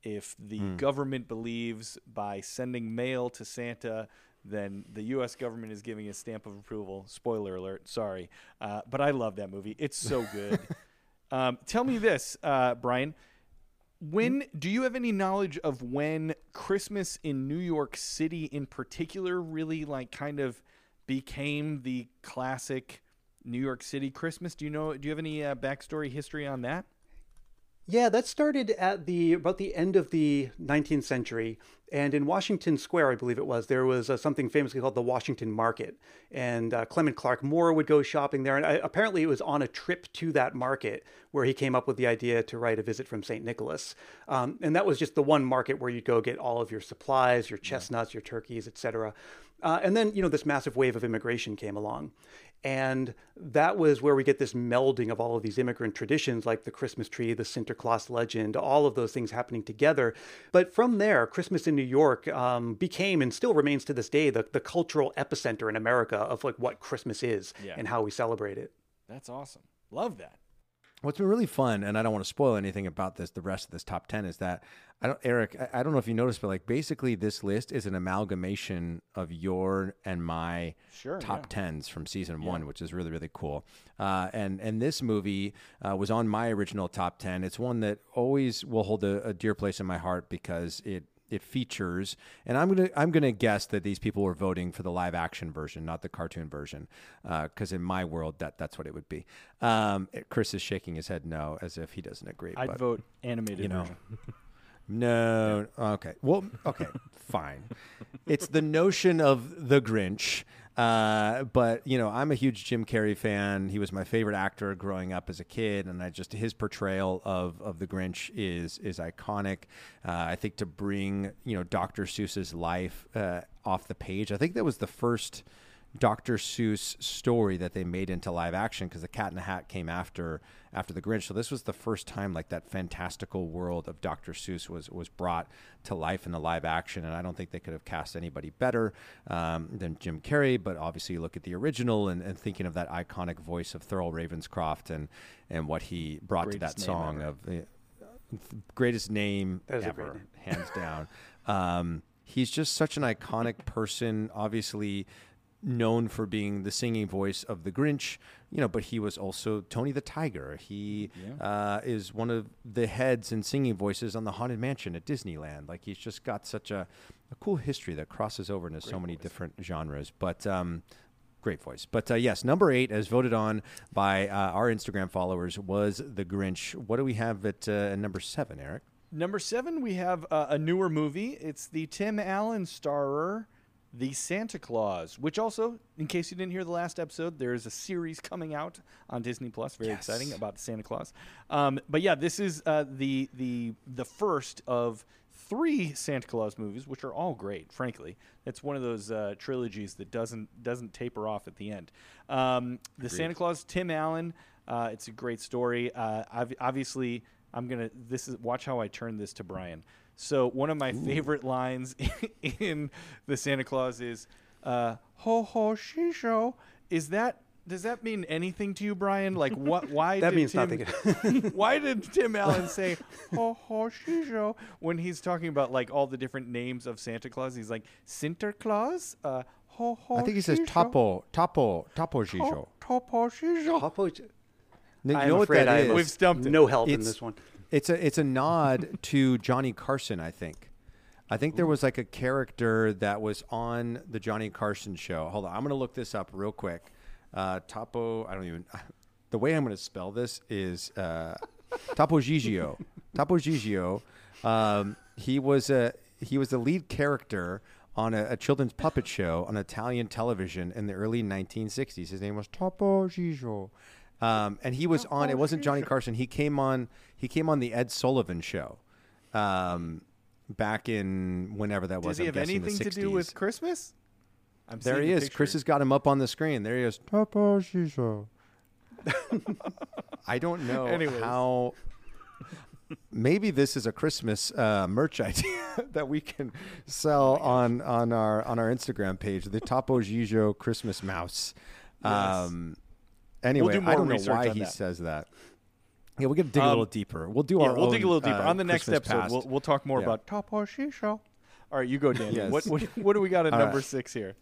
if the government believes by sending mail to Santa, then the U.S. government is giving a stamp of approval. Spoiler alert, sorry. Uh, but I love that movie. It's so good. um, tell me this, uh, Brian. When do you have any knowledge of when Christmas in New York City, in particular, really like kind of became the classic New York City Christmas? Do you know? Do you have any uh, backstory history on that? Yeah, that started at the about the end of the 19th century, and in Washington Square, I believe it was, there was uh, something famously called the Washington Market, and uh, Clement Clarke Moore would go shopping there, and I, apparently it was on a trip to that market where he came up with the idea to write a visit from St. Nicholas, um, and that was just the one market where you'd go get all of your supplies, your chestnuts, your turkeys, etc. Uh, and then you know this massive wave of immigration came along, and that was where we get this melding of all of these immigrant traditions, like the Christmas tree, the Sinterklaas legend, all of those things happening together. But from there, Christmas in New York um, became and still remains to this day the, the cultural epicenter in America of like what Christmas is Yeah. and how we celebrate it. That's awesome. Love that. What's been really fun, and I don't want to spoil anything about this, the rest of this top 10 is that I don't, Eric, I, I don't know if you noticed, but like basically this list is an amalgamation of your and my Sure, top tens from season one, which is really, really cool. Uh, and, and this movie uh, was on my original top 10. It's one that always will hold a, a dear place in my heart because it, it features, and I'm gonna I'm gonna guess that these people were voting for the live action version, not the cartoon version, because in my world that that's what it would be. Um, Chris is shaking his head no, as if he doesn't agree. I'd but, vote animated you know, version. no, okay, well, okay, fine. It's the notion of the Grinch. Uh, but you know, I'm a huge Jim Carrey fan. He was my favorite actor growing up as a kid, and I just his portrayal of of the Grinch is is iconic. Uh, I think to bring you know Dr. Seuss's life uh, off the page, I think that was the first Dr. Seuss story that they made into live action because the Cat in the Hat came after after the Grinch. So this was the first time like that fantastical world of Dr. Seuss was was brought to life in the live action, and I don't think they could have cast anybody better um, than Jim Carrey. But obviously, you look at the original and, and thinking of that iconic voice of Thurl Ravenscroft and and what he brought Greatest to that song ever. of uh, greatest name ever, great hands down. Um, he's just such an iconic person. Obviously, known for being the singing voice of the Grinch, you know, but he was also Tony the Tiger. He uh, is one of the heads and singing voices on the Haunted Mansion at Disneyland. Like he's just got such a, a cool history that crosses over into so many different genres. But um, great voice. But uh, yes, number eight, as voted on by uh, our Instagram followers, was the Grinch. What do we have at uh, number seven, Eric? Number seven, we have uh, a newer movie. It's the Tim Allen starrer, The Santa Claus, which also, in case you didn't hear the last episode, there is a series coming out on Disney Plus. Very exciting about Santa Claus. Um, but yeah, this is uh, the the the first of three Santa Claus movies, which are all great. Frankly, it's one of those uh, trilogies that doesn't doesn't taper off at the end. Um, the Santa Claus, Tim Allen. Uh, it's a great story. Uh, ob- obviously, I'm gonna. This is watch how I turn this to Brian. So one of my favorite lines in the Santa Claus is uh, "Ho ho shisho." Is that does that mean anything to you, Brian? Like what? Why That did means Tim, nothing. why did Tim Allen say "ho ho shisho" when he's talking about like all the different names of Santa Claus? He's like Sinterklaas. Uh, ho ho. I think he says "tapo, tapo, Topo, Topo to- Gijo. Topo shisho. Popo- You I'm know what afraid that I is? have We've stumped him. no help in this one. It's a it's a nod to Johnny Carson, I think. I think there was like a character that was on the Johnny Carson show. Hold on, I'm gonna look this up real quick. Uh, Topo, I don't even. The way I'm gonna spell this is uh, Topo Gigio. Topo Gigio. Um, he was a he was the lead character on a, a children's puppet show on Italian television in the early 1960s. His name was Topo Gigio. Um, and he was on. It wasn't Johnny Carson. He came on. He came on the Ed Sullivan Show, um, back in whenever that was. Does he I'm have guessing the anything to do 60s. with Christmas? I'm There he is. Chris has got him up on the screen. There he is. Topo Gigio. I don't know Anyways. how. Maybe this is a Christmas uh, merch idea that we can sell on on our on our Instagram page, the Topo Gigio Christmas mouse. Um, anyway, do I don't know why he that. says that. Yeah, we're gonna dig a Um, little deeper. We'll do Yeah, our. we'll own, dig a little deeper uh, on the next Christmas episode. We'll, we'll talk more Yeah. about Topo Shisho. All right, you go, Danny. Yes. What, what what do we got at All number right. six here?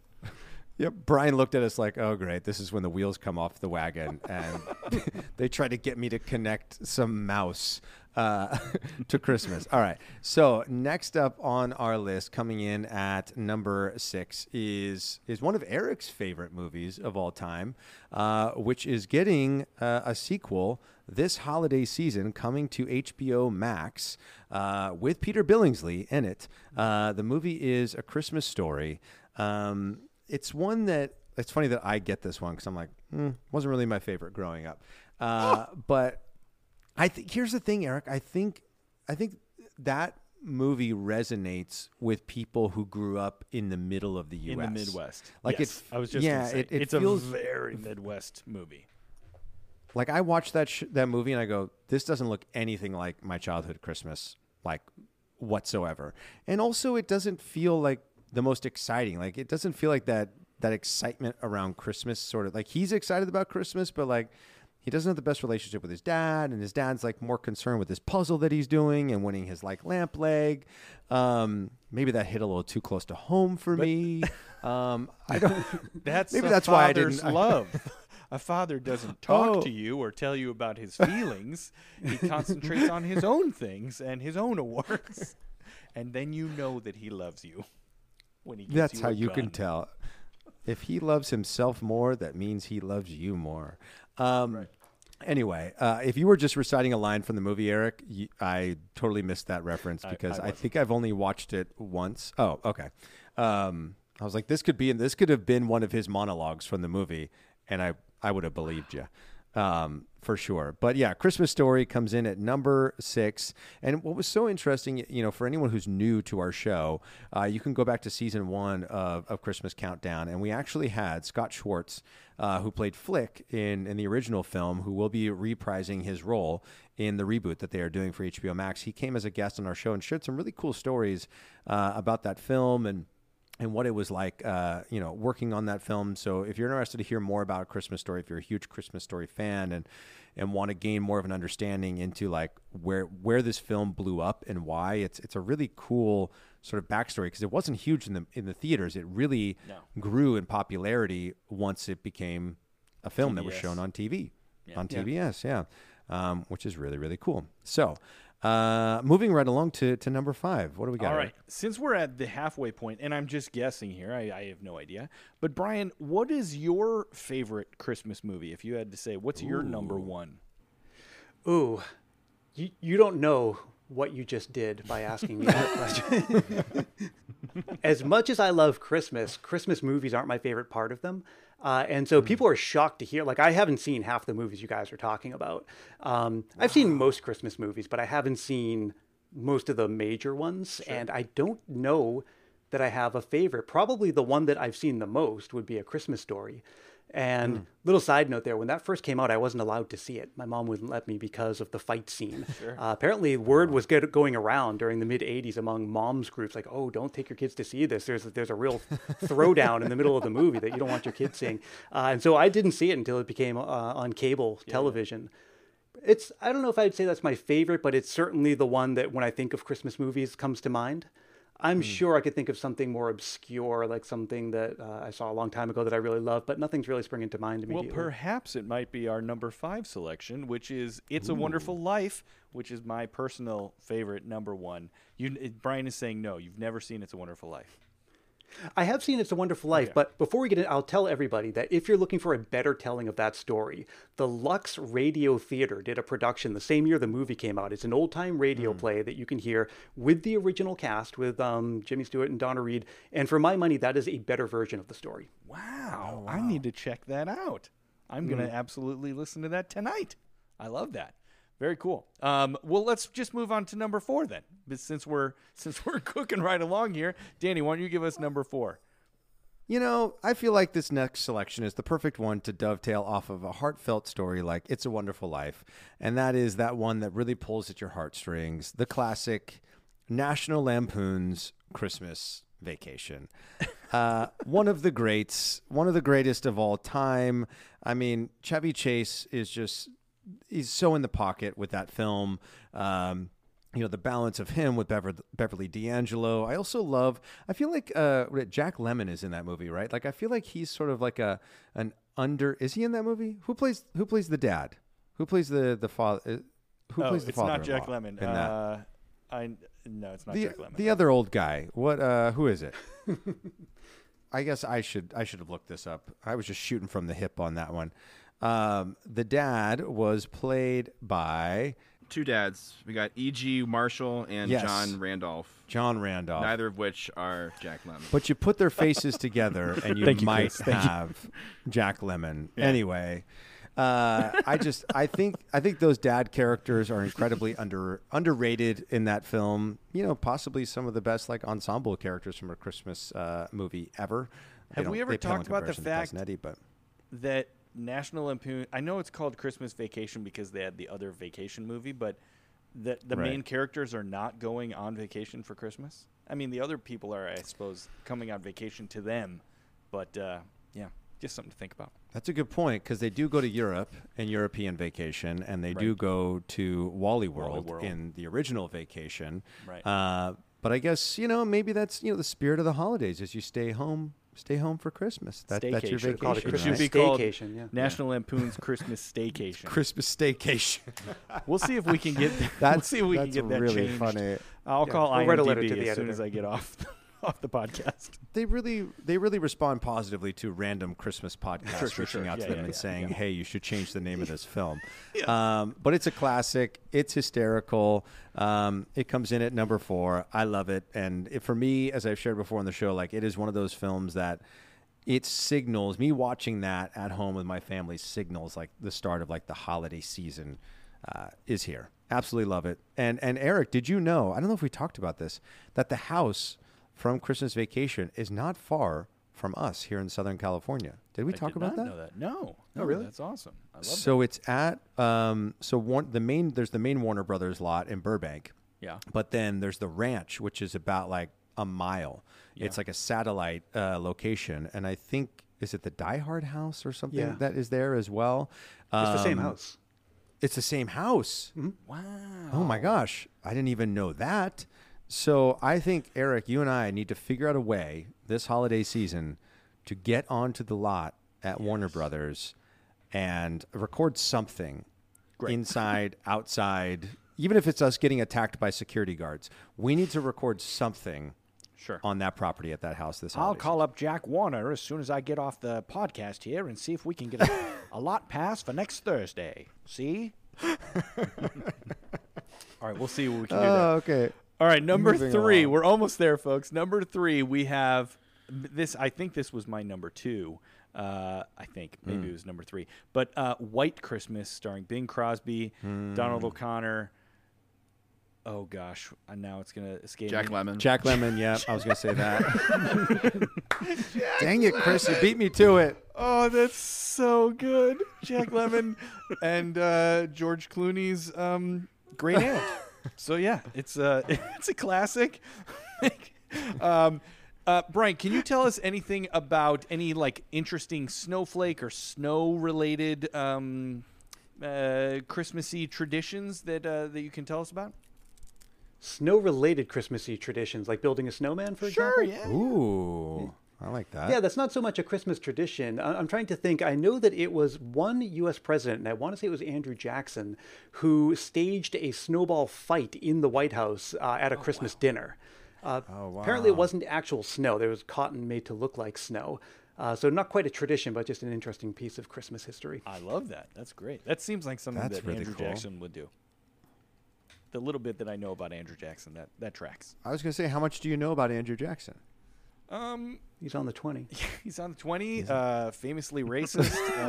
Yep. Brian looked at us like, "Oh, great! This is when the wheels come off the wagon," and they try to get me to connect some mouse uh, to Christmas. All right. So next up on our list, coming in at number six, is is one of Eric's favorite movies of all time, uh, which is getting uh, a sequel this holiday season, coming to HBO Max uh, with Peter Billingsley in it. Uh, the movie is A Christmas Story. Um, it's one that it's funny that I get this one because I'm like, hmm, wasn't really my favorite growing up. Uh, but I think here's the thing, Eric. I think I think that movie resonates with people who grew up in the middle of the U.S. In the Midwest. Like yes, it, I was just yeah, say, it, it it's feels a very Midwest movie. like I watched that sh- that movie and I go, this doesn't look anything like my childhood Christmas, like whatsoever. And also, it doesn't feel like the most exciting. Like it doesn't feel like that that excitement around Christmas. Sort of like he's excited about Christmas, but like he doesn't have the best relationship with his dad, and his dad's like more concerned with this puzzle that he's doing and winning his like lamp leg. Um, maybe that hit a little too close to home for me. Um, I don't. That's Maybe that's why I didn't- love. a father doesn't talk Oh. to you or tell you about his feelings. he concentrates on his own things and his own awards, and then you know that he loves you. When he That's you how you can tell. If he loves himself more, that means he loves you more. Um, Anyway, uh, if you were just reciting a line from the movie, Eric, you, I totally missed that reference because I, wasn't. think I've only watched it once. Oh, okay. Um, I was like, this could be, and this could have been one of his monologues from the movie, and I, I would have believed you. Um, for sure. But yeah, Christmas Story comes in at number six. And what was so interesting, you know, for anyone who's new to our show, uh, you can go back to season one of, of Christmas Countdown. And we actually had Scott Schwartz, uh, who played Flick in, in the original film, who will be reprising his role in the reboot that they are doing for HBO Max. He came as a guest on our show and shared some really cool stories uh, about that film and and what it was like, uh, you know, working on that film. So if you're interested to hear more about Christmas Story, if you're a huge Christmas Story fan and and want to gain more of an understanding into like where where this film blew up and why, it's it's a really cool sort of backstory because it wasn't huge in the in the theaters. It really grew in popularity once it became a film that was shown on TV, on TBS, yeah, Um, which is really really cool. So. Uh, moving right along to, to number five. What do we got? All right. Eric? right. Since we're at the halfway point, and I'm just guessing here, I, I have no idea. But Brian, what is your favorite Christmas movie? If you had to say, what's your number one? Ooh, you, you don't know what you just did by asking me that question. as much as I love Christmas, Christmas movies aren't my favorite part of them. Uh, and so people are shocked to hear, like, I haven't seen half the movies you guys are talking about. Um, I've seen most Christmas movies, but I haven't seen most of the major ones. And I don't know that I have a favorite. Probably the one that I've seen the most would be A Christmas Story. And little side note there, when that first came out, I wasn't allowed to see it. My mom wouldn't let me because of the fight scene. Uh, apparently, word was get, going around during the mid '80s among moms groups, like, "Oh, don't take your kids to see this. There's there's a real throwdown in the middle of the movie that you don't want your kids seeing." Uh, and so I didn't see it until it became uh, on cable television. It's I don't know if I'd say that's my favorite, but it's certainly the one that when I think of Christmas movies comes to mind. I'm sure I could think of something more obscure, like something that uh, I saw a long time ago that I really love, but nothing's really springing to mind to me. Well, immediately. perhaps it might be our number five selection, which is "It's a Wonderful Life," which is my personal favorite number one. You, Brian is saying no. You've never seen "It's a Wonderful Life." I have seen It's a Wonderful Life, but before we get in, I'll tell everybody that if you're looking for a better telling of that story, the Lux Radio Theater did a production the same year the movie came out. It's an old time radio play that you can hear with the original cast with um, Jimmy Stewart and Donna Reed. And for my money, that is a better version of the story. Wow, I need to check that out. I'm gonna absolutely listen to that tonight. I love that. Very cool. Um, well, let's just move on to number four then, since we're since we're cooking right along here. Danny, why don't you give us number four? You know, I feel like this next selection is the perfect one to dovetail off of a heartfelt story like It's a Wonderful Life. And that is that one that really pulls at your heartstrings the classic National Lampoon's Christmas Vacation. Uh, one of the greats, one of the greatest of all time. I mean, Chevy Chase is just, he's so in the pocket with that film. Um, you know the balance of him with Bever- Beverly D'Angelo. I also love. I feel like uh, Jack Lemmon is in that movie, right? Like I feel like he's sort of like a an under. Is he in that movie? Who plays Who plays the dad? Who plays the the father? Who oh, plays the father? it's not Jack Lemmon. In that? Uh, I no, it's not the Jack Lemmon. the other old guy. What? Uh, who is it? I guess I should I should have looked this up. I was just shooting from the hip on that one. Um, the dad was played by Two dads. We got E.G. Marshall and Yes. John Randolph. John Randolph. Neither of which are Jack Lemmon. But you put their faces together, and you Thank you, might Chris. Thank you. have Jack Lemmon. Anyway, uh, I just I think I think those dad characters are incredibly under underrated in that film. You know, possibly some of the best like ensemble characters from a Christmas uh, movie ever. They Have don't- we ever they pale in talked about the comparison to fact- Cousin Eddie, but that National Lampoon. I know it's called Christmas Vacation because they had the other vacation movie, but the the Right. main characters are not going on vacation for Christmas. I mean, the other people are, I suppose, coming on vacation to them, but uh, yeah, just something to think about. That's a good point because they do go to Europe and European vacation, and they do go to Wally World, World. in the original vacation. Right. Uh, but I guess you know maybe that's you know the spirit of the holidays is you stay home, stay home for Christmas. That, that's your Staycation. vacation. Called it It Christmas should be called staycation, yeah. National Lampoon's Christmas Staycation. Christmas staycation. We'll see if we can get. we'll see if we can that's get that really changed. funny. I'll Yeah, call we'll write a letter to the as soon as I get off off the podcast. They really they really respond positively to random Christmas podcasts Sure, sure, reaching sure. out Yeah, to them yeah, and yeah, saying, yeah. "Hey, you should change the name of this film." um, but it's a classic. It's hysterical. Um, it comes in at number four. I love it, and it, for me, as I've shared before on the show, like it is one of those films that it signals me watching that at home with my family signals like the start of like the holiday season uh, is here. Absolutely love it. And and Eric, did you know? I don't know if we talked about this that the house from Christmas Vacation is not far from us here in Southern California. Did we I talk did about not that? Know that? No. Oh, really? That's awesome. I love So it's at um, so one, the main there's the main Warner Brothers lot in Burbank. Yeah. But then there's the ranch, which is about like a mile. Yeah. It's like a satellite uh, location, and I think is it the Die Hard house or something Yeah. that is there as well. It's the same Um, house. It's the same house. that. Wow. Oh my gosh, I didn't even know that. So I think Eric, you and I need to figure out a way this holiday season to get onto the lot at Warner Brothers and record something Great. inside, outside, even if it's us getting attacked by security guards. We need to record something Sure. on that property at that house this holiday. I'll call up Jack Warner as soon as I get off the podcast here and see if we can get a, a lot pass for next Thursday. See? All right, we'll see what we can do oh, there. Oh, okay. All right, number Moving three. along. We're almost there, folks. Number three, we have this. I think this was my number two. Uh, I think maybe Hmm. it was number three. But uh, White Christmas, starring Bing Crosby, Hmm. Donald O'Connor. Oh gosh, uh, now it's gonna escape Jack me. Lemmon. Jack Lemmon, yeah, I was going to say that. Dang it, Chris, you beat me to it. Oh, that's so good. Jack Lemmon and uh, George Clooney's um, great aunt. So yeah, it's a it's a classic. um, uh, Brian, can you tell us anything about any like interesting snowflake or snow related um, uh, Christmassy traditions that uh, that you can tell us about? snow-related Christmassy traditions, like building a snowman, for Sure, example. yeah. Ooh, I like that. Yeah, that's not so much a Christmas tradition. I- I'm trying to think. I know that it was one U.S. president, and I want to say it was Andrew Jackson, who staged a snowball fight in the White House uh, at a Christmas dinner. Uh, Apparently, it wasn't actual snow. There was cotton made to look like snow. Uh, so not quite a tradition, but just an interesting piece of Christmas history. I love that. That's great. That seems like something That's that really Andrew cool. Jackson would do. The little bit that I know about Andrew Jackson, that that tracks. I was gonna say, how much do you know about Andrew Jackson? Um, He's on the 20. he's on the twenty. Uh, famously racist.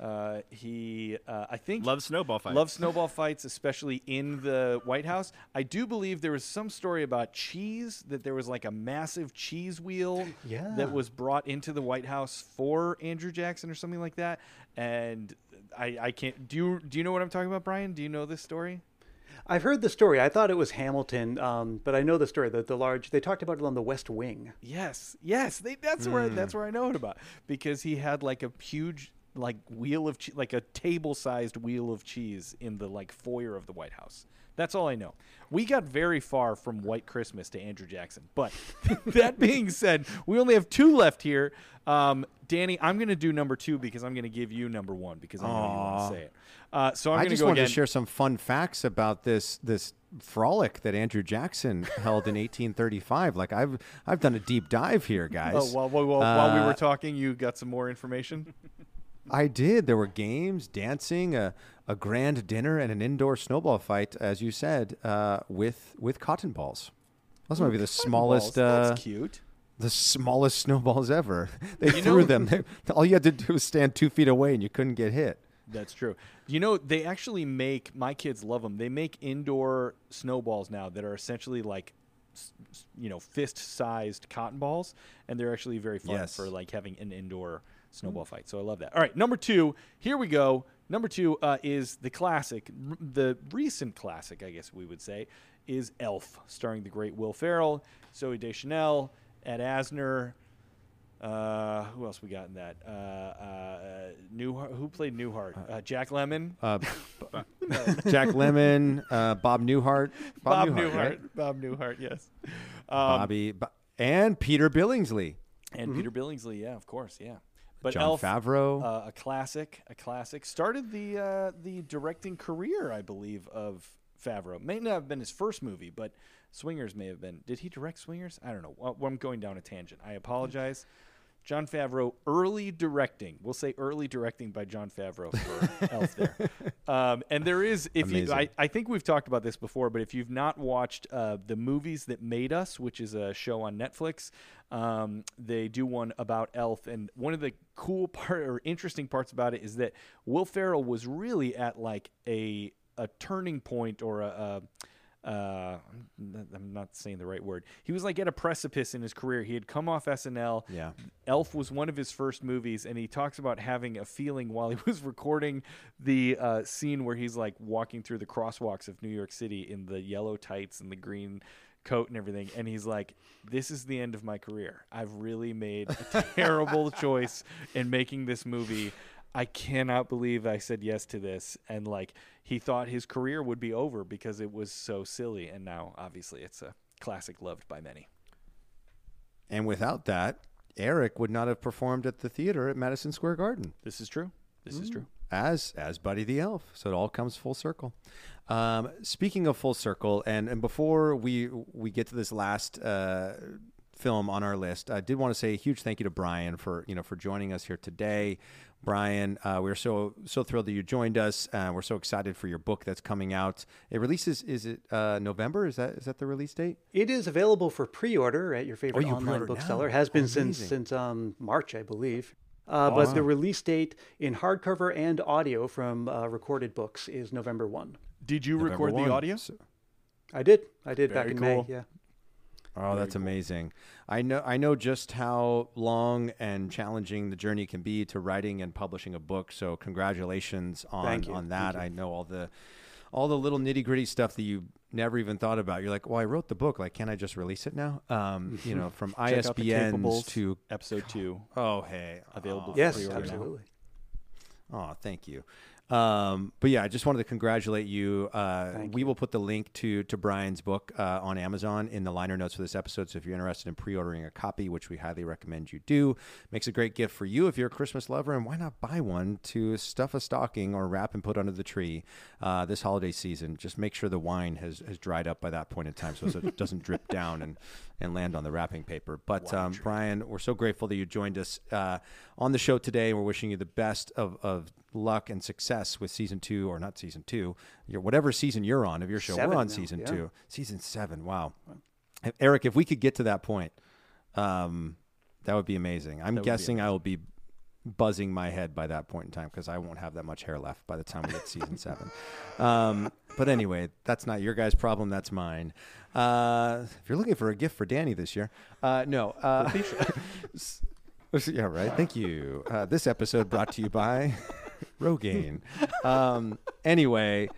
uh, uh, he, uh, I think, Love snowball fights. Love snowball fights, especially in the White House. I do believe there was some story about cheese that there was like a massive cheese wheel Yeah. that was brought into the White House for Andrew Jackson or something like that. And I, I can't. Do you do you know what I'm talking about, Brian? Do you know this story? I've heard the story. I thought it was Hamilton, um, but I know the story. The, the large, they talked about it on the West Wing. Yes, yes. They, that's where that's where I know it about because he had like a huge like wheel of che- like a table sized wheel of cheese in the like foyer of the White House. That's all I know. We got very far from White Christmas to Andrew Jackson, but that being said, we only have two left here. Um, Danny, I'm going to do number two because I'm going to give you number one because I know you want to say it. Uh, so I'm I just go wanted again. to share some fun facts about this this frolic that Andrew Jackson held in 1835. Like I've I've done a deep dive here, guys. Oh, while, while, while, while we Uh, were talking, you got some more information. I did. There were games, dancing, a, a grand dinner, and an indoor snowball fight, as you said, uh, with with cotton balls. Those might be the smallest, Balls, uh, That's cute. the smallest snowballs ever. They You threw know- them. They, all you had to do was stand two feet away, and you couldn't get hit. That's true. You know, they actually make my kids love them. They make indoor snowballs now that are essentially like, you know, fist-sized cotton balls, and they're actually very fun Yes. for like having an indoor snowball fight. So I love that. All right, number two. Here we go. Number two uh, is the classic, the recent classic, I guess we would say, is Elf, starring the great Will Ferrell, Zooey Deschanel, Ed Asner. Uh, who else we got in that? Uh, uh, Newhart, who played Newhart? Uh, Jack Lemmon. Uh, Jack Lemmon, uh, Bob Newhart, Bob, Newhart, right? Bob Newhart. Yes. Um, Bobby, Bo- and Peter Billingsley, and Peter Billingsley. Yeah, of course. Yeah. But Jon Elf, Favreau. uh, a classic, a classic. Started the uh, the directing career, I believe, of Favreau. May not have been his first movie, but Swingers may have been. Did he direct Swingers? I don't know. Well, I'm going down a tangent. I apologize. Jon Favreau, early directing. We'll say early directing by Jon Favreau for Elf there. Um, and there is, if you, I, I think we've talked about this before, but if you've not watched uh, the movies that made us, which is a show on Netflix, um, they do one about Elf, and one of the cool part or interesting parts about it is that Will Ferrell was really at like a a turning point or a. a uh, I'm not saying the right word. He was like at a precipice in his career. He had come off SNL. Yeah. Elf was one of his first movies, and he talks about having a feeling while he was recording the uh, scene where he's like walking through the crosswalks of New York City in the yellow tights and the green coat and everything. And he's like, This is the end of my career. I've really made a terrible choice in making this movie. I cannot believe I said yes to this. And like, he thought his career would be over because it was so silly. And now, obviously, it's a classic loved by many. And without that, Eric would not have performed at the theater at Madison Square Garden This is true. This is true. as as Buddy the Elf. So it all comes full circle. Um, speaking of full circle, and and before we we get to this last uh, film on our list, I did want to say a huge thank you to Brian for you know for joining us here today. Brian, uh, we're so so thrilled that you joined us. Uh, we're so excited for your book that's coming out. It releases is it uh, November? Is that is that the release date? It is available for pre-order at your favorite you online pre-order bookseller. now? Has been Oh, since since um, March, I believe. Uh, But the release date in hardcover and audio from uh, Recorded Books is November one. Did you November record 1. the audio? I did. I did back in cool. May. Yeah. Oh, that's amazing. I know I know just how long and challenging the journey can be to writing and publishing a book. So congratulations on on that. I know all the all the little nitty gritty stuff that you never even thought about. You're like, well, I wrote the book. Like, can I just release it now? Um, you know, from Check ISBNs to episode two. oh hey Available Oh, Yes, pre-order now. absolutely. Oh, thank you. Um, but yeah, I just wanted to congratulate you. Uh, we will put the link to to Brian's book uh, on Amazon in the liner notes for this episode. So if you're interested in pre-ordering a copy, which we highly recommend you do, makes a great gift for you if you're a Christmas lover, and why not buy one to stuff a stocking or wrap and put under the tree uh, this holiday season? Just make sure the wine has has dried up by that point in time, so it doesn't drip down and and land on the wrapping paper. But um, Brian, we're so grateful that you joined us uh, on the show today. We're wishing you the best of, of luck and success with season two, or not season two, your whatever season you're on of your show. Seven we're on now, season yeah. two, season seven. Wow, Eric, if we could get to that point, um, that would be amazing. I'm That would be guessing I will be buzzing my head by that point in time because I won't have that much hair left by the time we get season seven. Um, but anyway, that's not your guys' problem. That's mine. Uh, if you're looking for a gift for Danny this year, uh, no. Uh, yeah, right. Thank you. Uh, this episode brought to you by Rogaine. Um, anyway,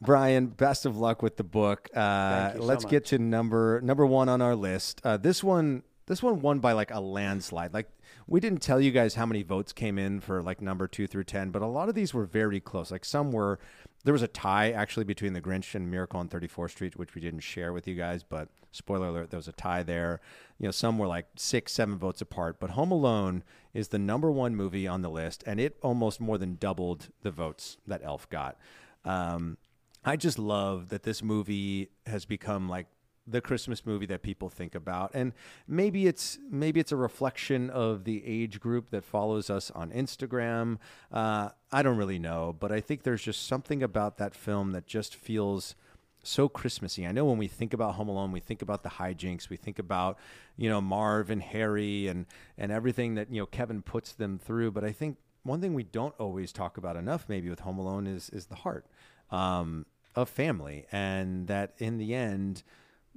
Brian, best of luck with the book. Uh, Thank you so let's get much. to number number one on our list. Uh, this one, this one won by like a landslide. Like we didn't tell you guys how many votes came in for like number two through ten, but a lot of these were very close. Like some were. There was a tie actually between The Grinch and Miracle on 34th Street, which we didn't share with you guys. But spoiler alert, there was a tie there. You know, some were like six, seven votes apart. But Home Alone is the number one movie on the list, and it almost more than doubled the votes that Elf got. Um, I just love that this movie has become like the Christmas movie that people think about, and maybe it's maybe it's a reflection of the age group that follows us on Instagram. Uh, I don't really know, but I think there's just something about that film that just feels so Christmassy. I know when we think about Home Alone, we think about the hijinks, we think about you know Marv and Harry and and everything that you know Kevin puts them through. But I think one thing we don't always talk about enough, maybe with Home Alone, is is the heart um, of family, and that in the end,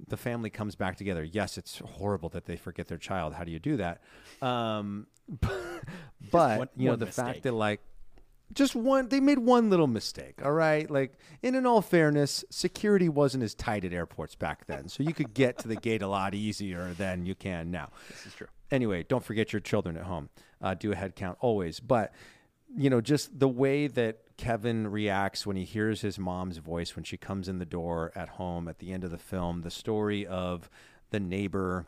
the family comes back together. Yes, it's horrible that they forget their child. How do you do that? Um, but one- you know the mistake. fact that like just one they made one little mistake all right like and in all fairness security wasn't as tight at airports back then so you could get to the gate a lot easier than you can now This is true. anyway don't forget your children at home uh, do a head count always but you know just the way that kevin reacts when he hears his mom's voice when she comes in the door at home at the end of the film the story of the neighbor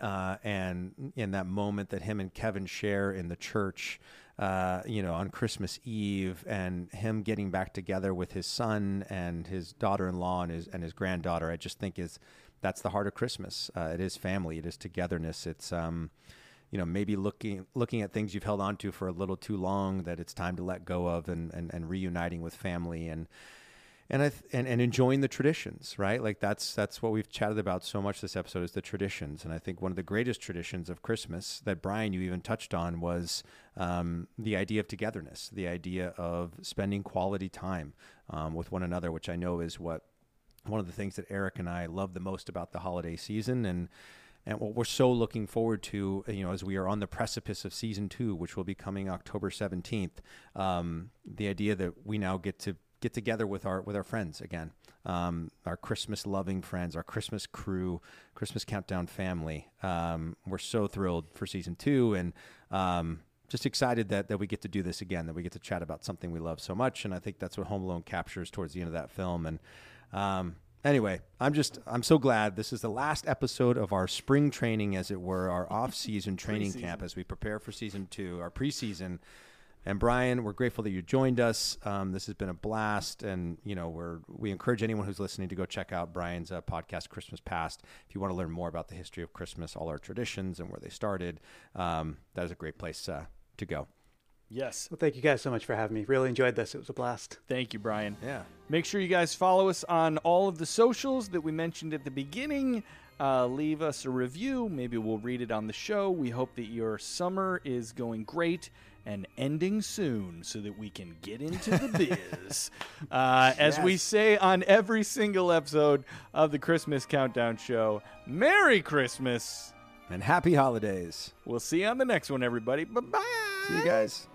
uh, and in that moment that him and Kevin share in the church, uh, you know, on Christmas Eve, and him getting back together with his son and his daughter-in-law and his and his granddaughter, I just think is that's the heart of Christmas. Uh, it is family. It is togetherness. It's um, you know, maybe looking looking at things you've held on to for a little too long that it's time to let go of, and and, and reuniting with family and and I th- and, and enjoying the traditions, right? Like that's that's what we've chatted about so much this episode is the traditions, and I think one of the greatest traditions of Christmas that Brian you even touched on was um, the idea of togetherness, the idea of spending quality time um, with one another, which I know is what one of the things that Eric and I love the most about the holiday season, and and what we're so looking forward to, you know, as we are on the precipice of season two, which will be coming October seventeenth, um, the idea that we now get to get together with our with our friends again, um, our Christmas loving friends, our Christmas crew, Christmas countdown family. Um, we're so thrilled for season two, and um, just excited that that we get to do this again, that we get to chat about something we love so much, and I think that's what Home Alone captures towards the end of that film. And um, anyway, I'm just I'm so glad this is the last episode of our spring training, as it were, our off season training camp as we prepare for season two, our preseason. And Brian, we're grateful that you joined us. Um, this has been a blast, and you know we're we encourage anyone who's listening to go check out Brian's uh, podcast, Christmas Past. If you want to learn more about the history of Christmas, all our traditions, and where they started, um, that is a great place uh, to go. Yes. Well, thank you guys so much for having me. Really enjoyed this. It was a blast. Thank you, Brian. Yeah. Make sure you guys follow us on all of the socials that we mentioned at the beginning. Uh, leave us a review. Maybe we'll read it on the show. We hope that your summer is going great and ending soon so that we can get into the biz. uh, as we say on every single episode of the Christmas Countdown Show, Merry Christmas. And happy holidays. We'll see you on the next one, everybody. Bye bye. See you guys.